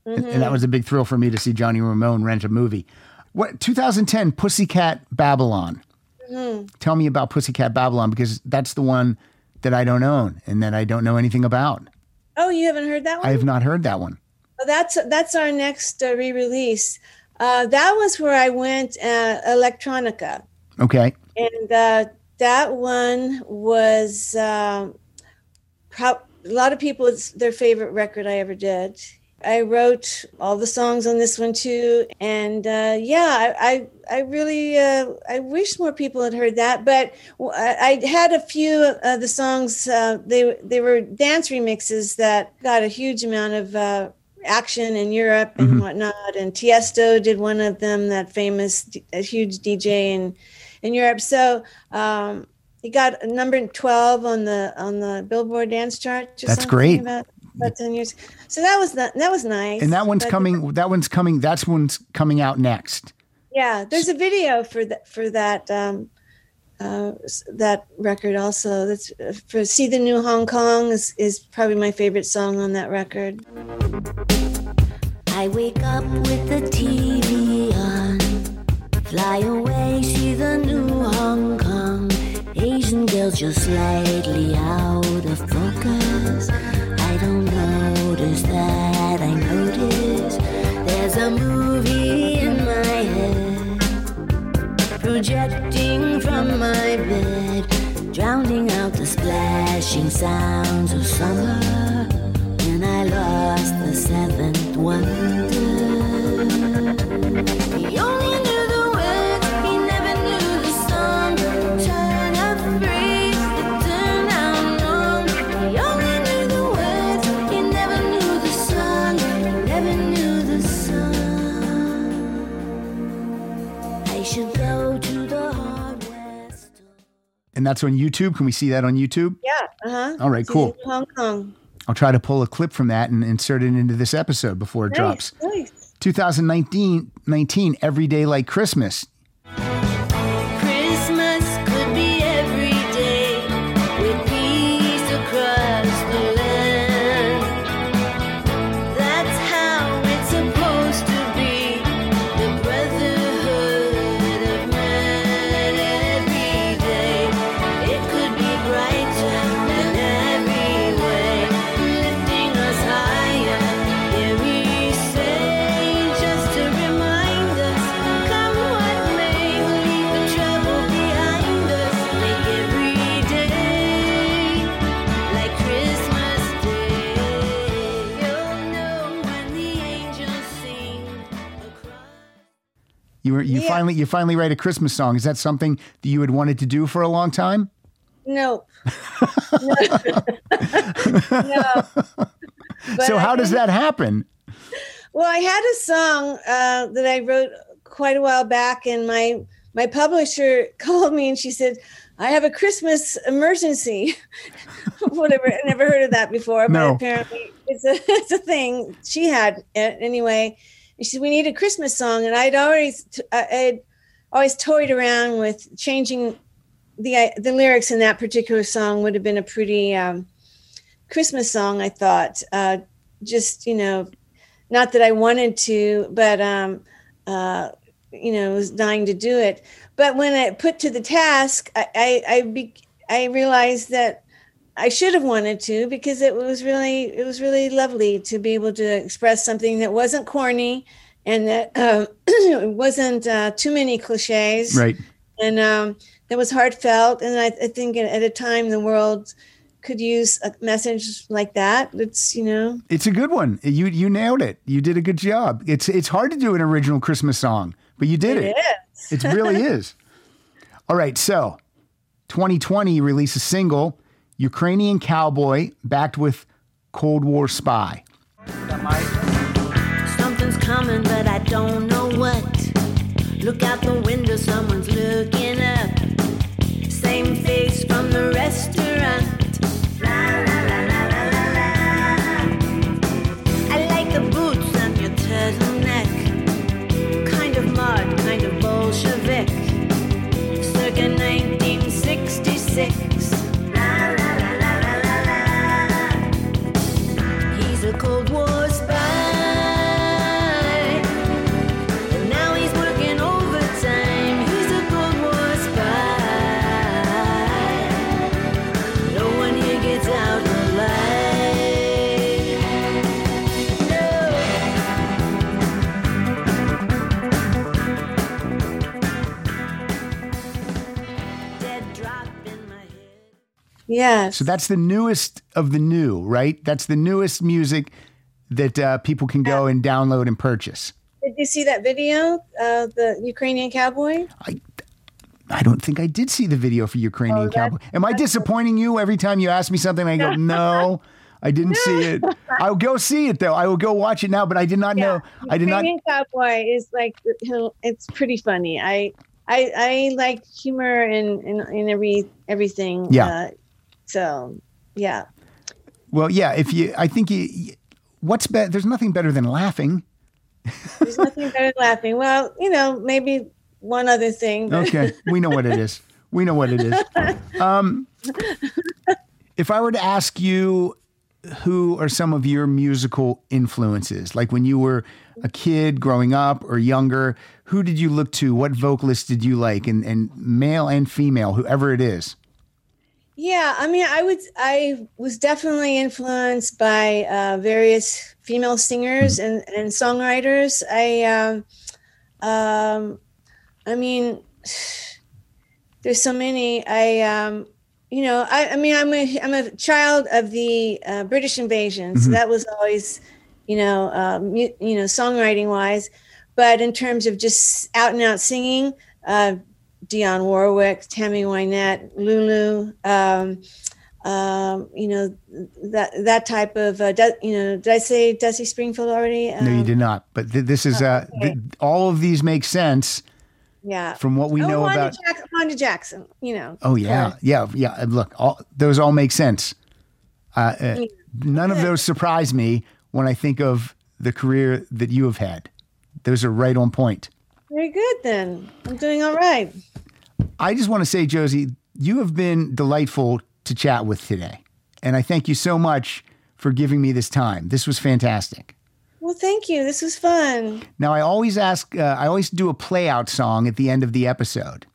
[SPEAKER 3] and, and
[SPEAKER 1] Mm-hmm.
[SPEAKER 3] that was a big thrill for me to see Johnny Ramone rent a movie. What 2010 Pussycat Babylon?
[SPEAKER 1] Mm-hmm.
[SPEAKER 3] Tell me about Pussycat Babylon because that's the one that I don't own and that I don't know anything about.
[SPEAKER 1] Oh, you haven't heard that one?
[SPEAKER 3] I have not heard that one.
[SPEAKER 1] Well, that's that's our next uh, re-release. Uh, that was where I went uh, electronica,
[SPEAKER 3] Okay,
[SPEAKER 1] and uh, that one was um, pro- a lot of people. It's their favorite record I ever did. I wrote all the songs on this one too, and uh, yeah, I I, I really uh, I wish more people had heard that. But I had a few of the songs. Uh, they they were dance remixes that got a huge amount of uh, action in Europe and whatnot. And Tiesto did one of them, that famous, a huge DJ in in Europe. So. Um, he got number 12 on the on the Billboard dance chart.
[SPEAKER 3] That's great.
[SPEAKER 1] About, about 10 years. So that was not, that was nice.
[SPEAKER 3] and that one's
[SPEAKER 1] But-
[SPEAKER 3] coming. That one's coming. That's one's coming out next.
[SPEAKER 1] Yeah, there's a video for that for that um, uh, that record also. That's uh, for "See the New Hong Kong" is, is probably my favorite song on that record.
[SPEAKER 5] I wake up with the TV on. Fly away, see the new Hong Kong. Asian girls just slightly out of focus. A movie in my head, projecting from my bed, drowning out the splashing sounds of summer. When I lost the seventh wonder.
[SPEAKER 3] That's on YouTube. Can we see that on YouTube?
[SPEAKER 1] Yeah. Uh huh.
[SPEAKER 3] All right, cool.
[SPEAKER 1] Hong Kong.
[SPEAKER 3] I'll try to pull a clip from that and insert it into this episode before it drops.
[SPEAKER 1] Nice, nice.
[SPEAKER 3] 2019, 19, Every Day Like. Christmas You were you
[SPEAKER 1] Yeah.
[SPEAKER 3] finally you finally write a Christmas song. Is that something that you had wanted to do for a long time?
[SPEAKER 1] No. no.
[SPEAKER 3] So
[SPEAKER 1] I
[SPEAKER 3] how does that happen?
[SPEAKER 1] Well, I had a song uh, that I wrote quite a while back, and my my publisher called me and she said, "I have a Christmas emergency." Whatever, I never heard of that before,
[SPEAKER 3] No.
[SPEAKER 1] but apparently it's a it's a thing. She had it anyway. And she said, "We need a Christmas song," and I'd always I'd always toyed around with changing the the lyrics in that particular song. Would have been a pretty um, Christmas song, I thought. Uh, just you know, not that I wanted to, but um, uh, you know, was dying to do it. But when I put to the task, I I I, be, I realized that I should have wanted to because it was really it was really lovely to be able to express something that wasn't corny and that it wasn't uh, too many cliches
[SPEAKER 3] Right.
[SPEAKER 1] and um, that was heartfelt. And I, I think at a time the world could use a message like that. It's you know
[SPEAKER 3] It's a good one. You you nailed it. You did a good job. It's it's hard to do an original Christmas song, but you did it.
[SPEAKER 1] it is.
[SPEAKER 3] It really is. All right, so 2020 you release a single, Ukrainian Cowboy, backed with Cold War Spy.
[SPEAKER 5] Something's coming, but I don't know what. Look out the window, someone's looking up. Same face from the restaurant.
[SPEAKER 1] Yes.
[SPEAKER 3] So that's the newest of the new, right? That's the newest music that uh, people can go and download and purchase.
[SPEAKER 1] Did you see that video? Uh, the Ukrainian cowboy.
[SPEAKER 3] I I don't think I did see the video for Ukrainian
[SPEAKER 1] Oh,
[SPEAKER 3] Cowboy. Am I disappointing you every time you ask me something? I go, no, I didn't see it. I'll go see it though. I will go watch it now, but I did not know. I did not.
[SPEAKER 1] Ukrainian cowboy is like it's pretty funny. I I I like humor and in, in, every everything.
[SPEAKER 3] Yeah.
[SPEAKER 1] Uh, so yeah.
[SPEAKER 3] Well, yeah. If you, I think you. What's better? There's nothing better than laughing.
[SPEAKER 1] There's nothing better than laughing. Well, you know, maybe one other thing. but-
[SPEAKER 3] Okay, we know what it is. We know what it is. Um, if I were to ask you who are some of your musical influences, like when you were a kid growing up or younger, who did you look to? What vocalists did you like? And, and male and female, whoever it is.
[SPEAKER 1] Yeah, I mean, I would. I was definitely influenced by uh, various female singers and, and songwriters. I, um, um, I mean, there's so many. I, um, you know, I, I mean, I'm a I'm a child of the uh, British invasion, so that was always, you know, um, mu- you know, songwriting wise. But in terms of just out and out singing, uh, Dionne Warwick, Tammy Wynette, Lulu, um, um, you know that that type of uh, you know. Did I say Dusty Springfield already?
[SPEAKER 3] No, you
[SPEAKER 1] Um,
[SPEAKER 3] did not. But th- this is uh, th- all of these make sense
[SPEAKER 1] Yeah.
[SPEAKER 3] from what we
[SPEAKER 1] oh,
[SPEAKER 3] know
[SPEAKER 1] Wanda
[SPEAKER 3] about.
[SPEAKER 1] Jackson, Wanda Jackson. You know.
[SPEAKER 3] Oh yeah, yeah, yeah. And Look, all, those all make sense. Uh, uh, none of those surprise me when I think of the career that you have had. Those are right on point.
[SPEAKER 1] Very good then. I'm doing all right.
[SPEAKER 3] I just want to say, Josie, you have been delightful to chat with today, and I thank you so much for giving me this time. This was fantastic.
[SPEAKER 1] Well, thank you. This was fun.
[SPEAKER 3] Now, I always ask, uh, I always do a play out song at the end of the episode.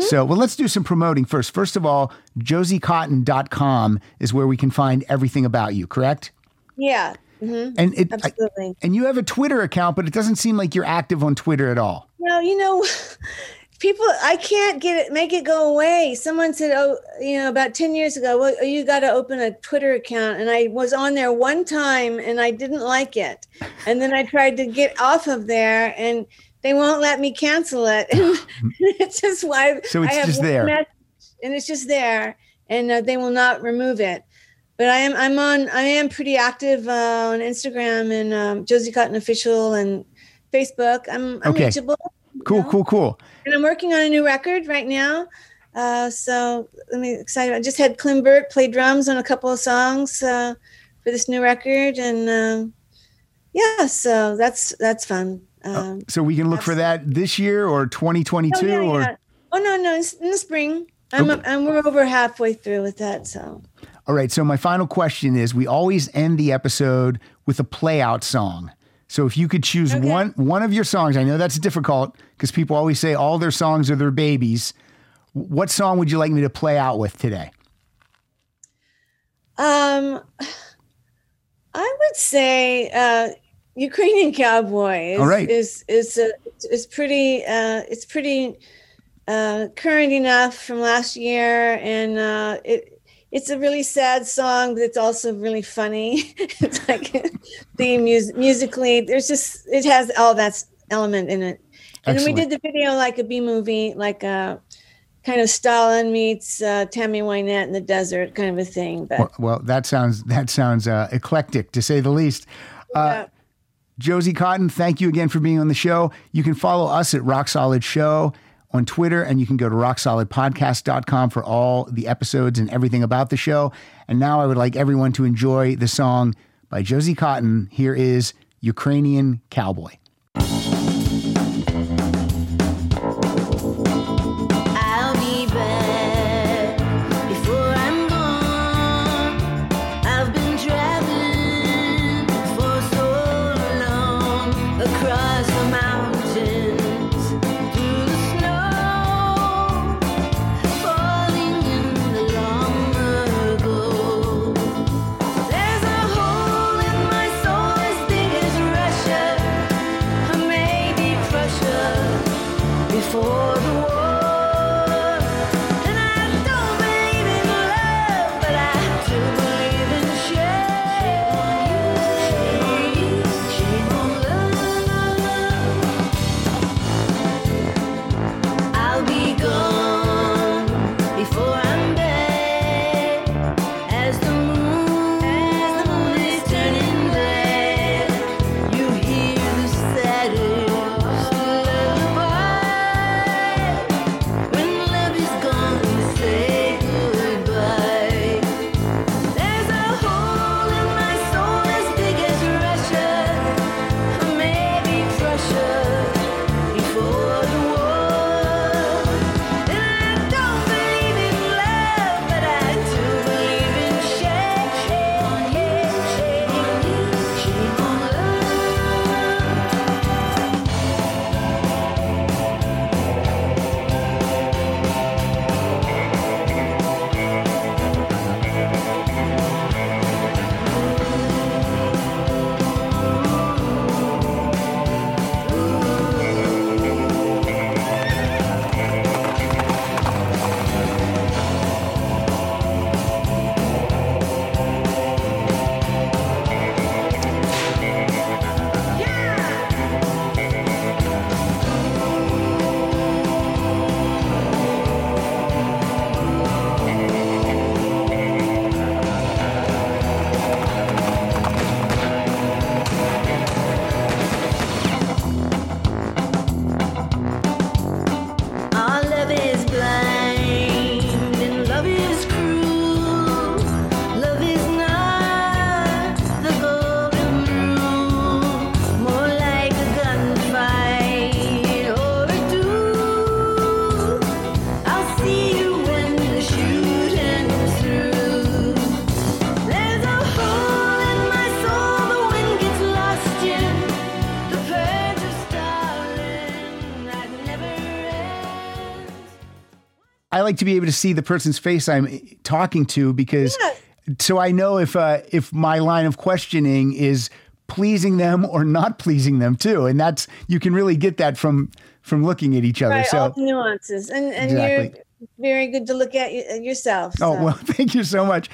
[SPEAKER 3] So, well, let's do some promoting first. First of all, josiecotton.com is where we can find everything about you, correct?
[SPEAKER 1] Yeah. hmm
[SPEAKER 3] And it, I-
[SPEAKER 1] Absolutely.
[SPEAKER 3] and you have a Twitter account, but it doesn't seem like you're active on Twitter at all.
[SPEAKER 1] No, you know, people, I can't get it, make it go away. Someone said, oh, you know, about 10 years ago, well, you got to open a Twitter account. And I was on there one time and I didn't like it. And then I tried to get off of there and they won't let me cancel it. It's just why
[SPEAKER 3] So it's
[SPEAKER 1] I have
[SPEAKER 3] just there.
[SPEAKER 1] message and it's just there and uh, they will not remove it. But I am I'm on I am pretty active uh, on Instagram and um, Josie Cotton official and Facebook. I'm, I'm
[SPEAKER 3] Okay.
[SPEAKER 1] reachable
[SPEAKER 3] Cool, cool, cool.
[SPEAKER 1] and I'm working on a new record right now. Uh, so let me excited. I just had Clem Burke play drums on a couple of songs uh, for this new record, and um, yeah, so that's that's fun. Um,
[SPEAKER 3] So we can look for that this year or 2022
[SPEAKER 1] oh, yeah,
[SPEAKER 3] or
[SPEAKER 1] yeah. oh no, no, it's in the spring. I'm,
[SPEAKER 3] Okay.
[SPEAKER 1] I'm we're over halfway through with that. So
[SPEAKER 3] All right. So my final question is: We always end the episode with a play out song. So if you could choose
[SPEAKER 1] Okay.
[SPEAKER 3] one one of your songs, I know that's difficult because people always say all their songs are their babies. What song would you like me to play out with today?
[SPEAKER 1] um, I would say uh, Ukrainian Cowboy is
[SPEAKER 3] All right.
[SPEAKER 1] is is uh, is pretty uh, it's pretty uh, current enough from last year, and uh, it it's a really sad song, but it's also really funny. it's like the mus- musically, there's just it has all that element in it. And then we did the video like a B movie, like a kind of Stalin meets uh, Tammy Wynette in the desert, kind of a thing. But
[SPEAKER 3] Well, well that sounds that sounds uh, eclectic to say the least.
[SPEAKER 1] uh,
[SPEAKER 3] Josie Cotton, thank you again for being on the show. You can follow us at Rock Solid Show on Twitter, and you can go to rocksolidpodcast.com for all the episodes and everything about the show. And now I would like everyone to enjoy the song by Josie Cotton. Here is Ukrainian Cowboy. I like to be able to see the person's face I'm talking to because
[SPEAKER 1] Yeah.
[SPEAKER 3] so I know if uh, if my line of questioning is pleasing them or not pleasing them too, and that's you can really get that from from looking at each other.
[SPEAKER 1] Right, all
[SPEAKER 3] so
[SPEAKER 1] the nuances, and and
[SPEAKER 3] Exactly.
[SPEAKER 1] you're very good to look at yourself.
[SPEAKER 3] oh well, thank you so much.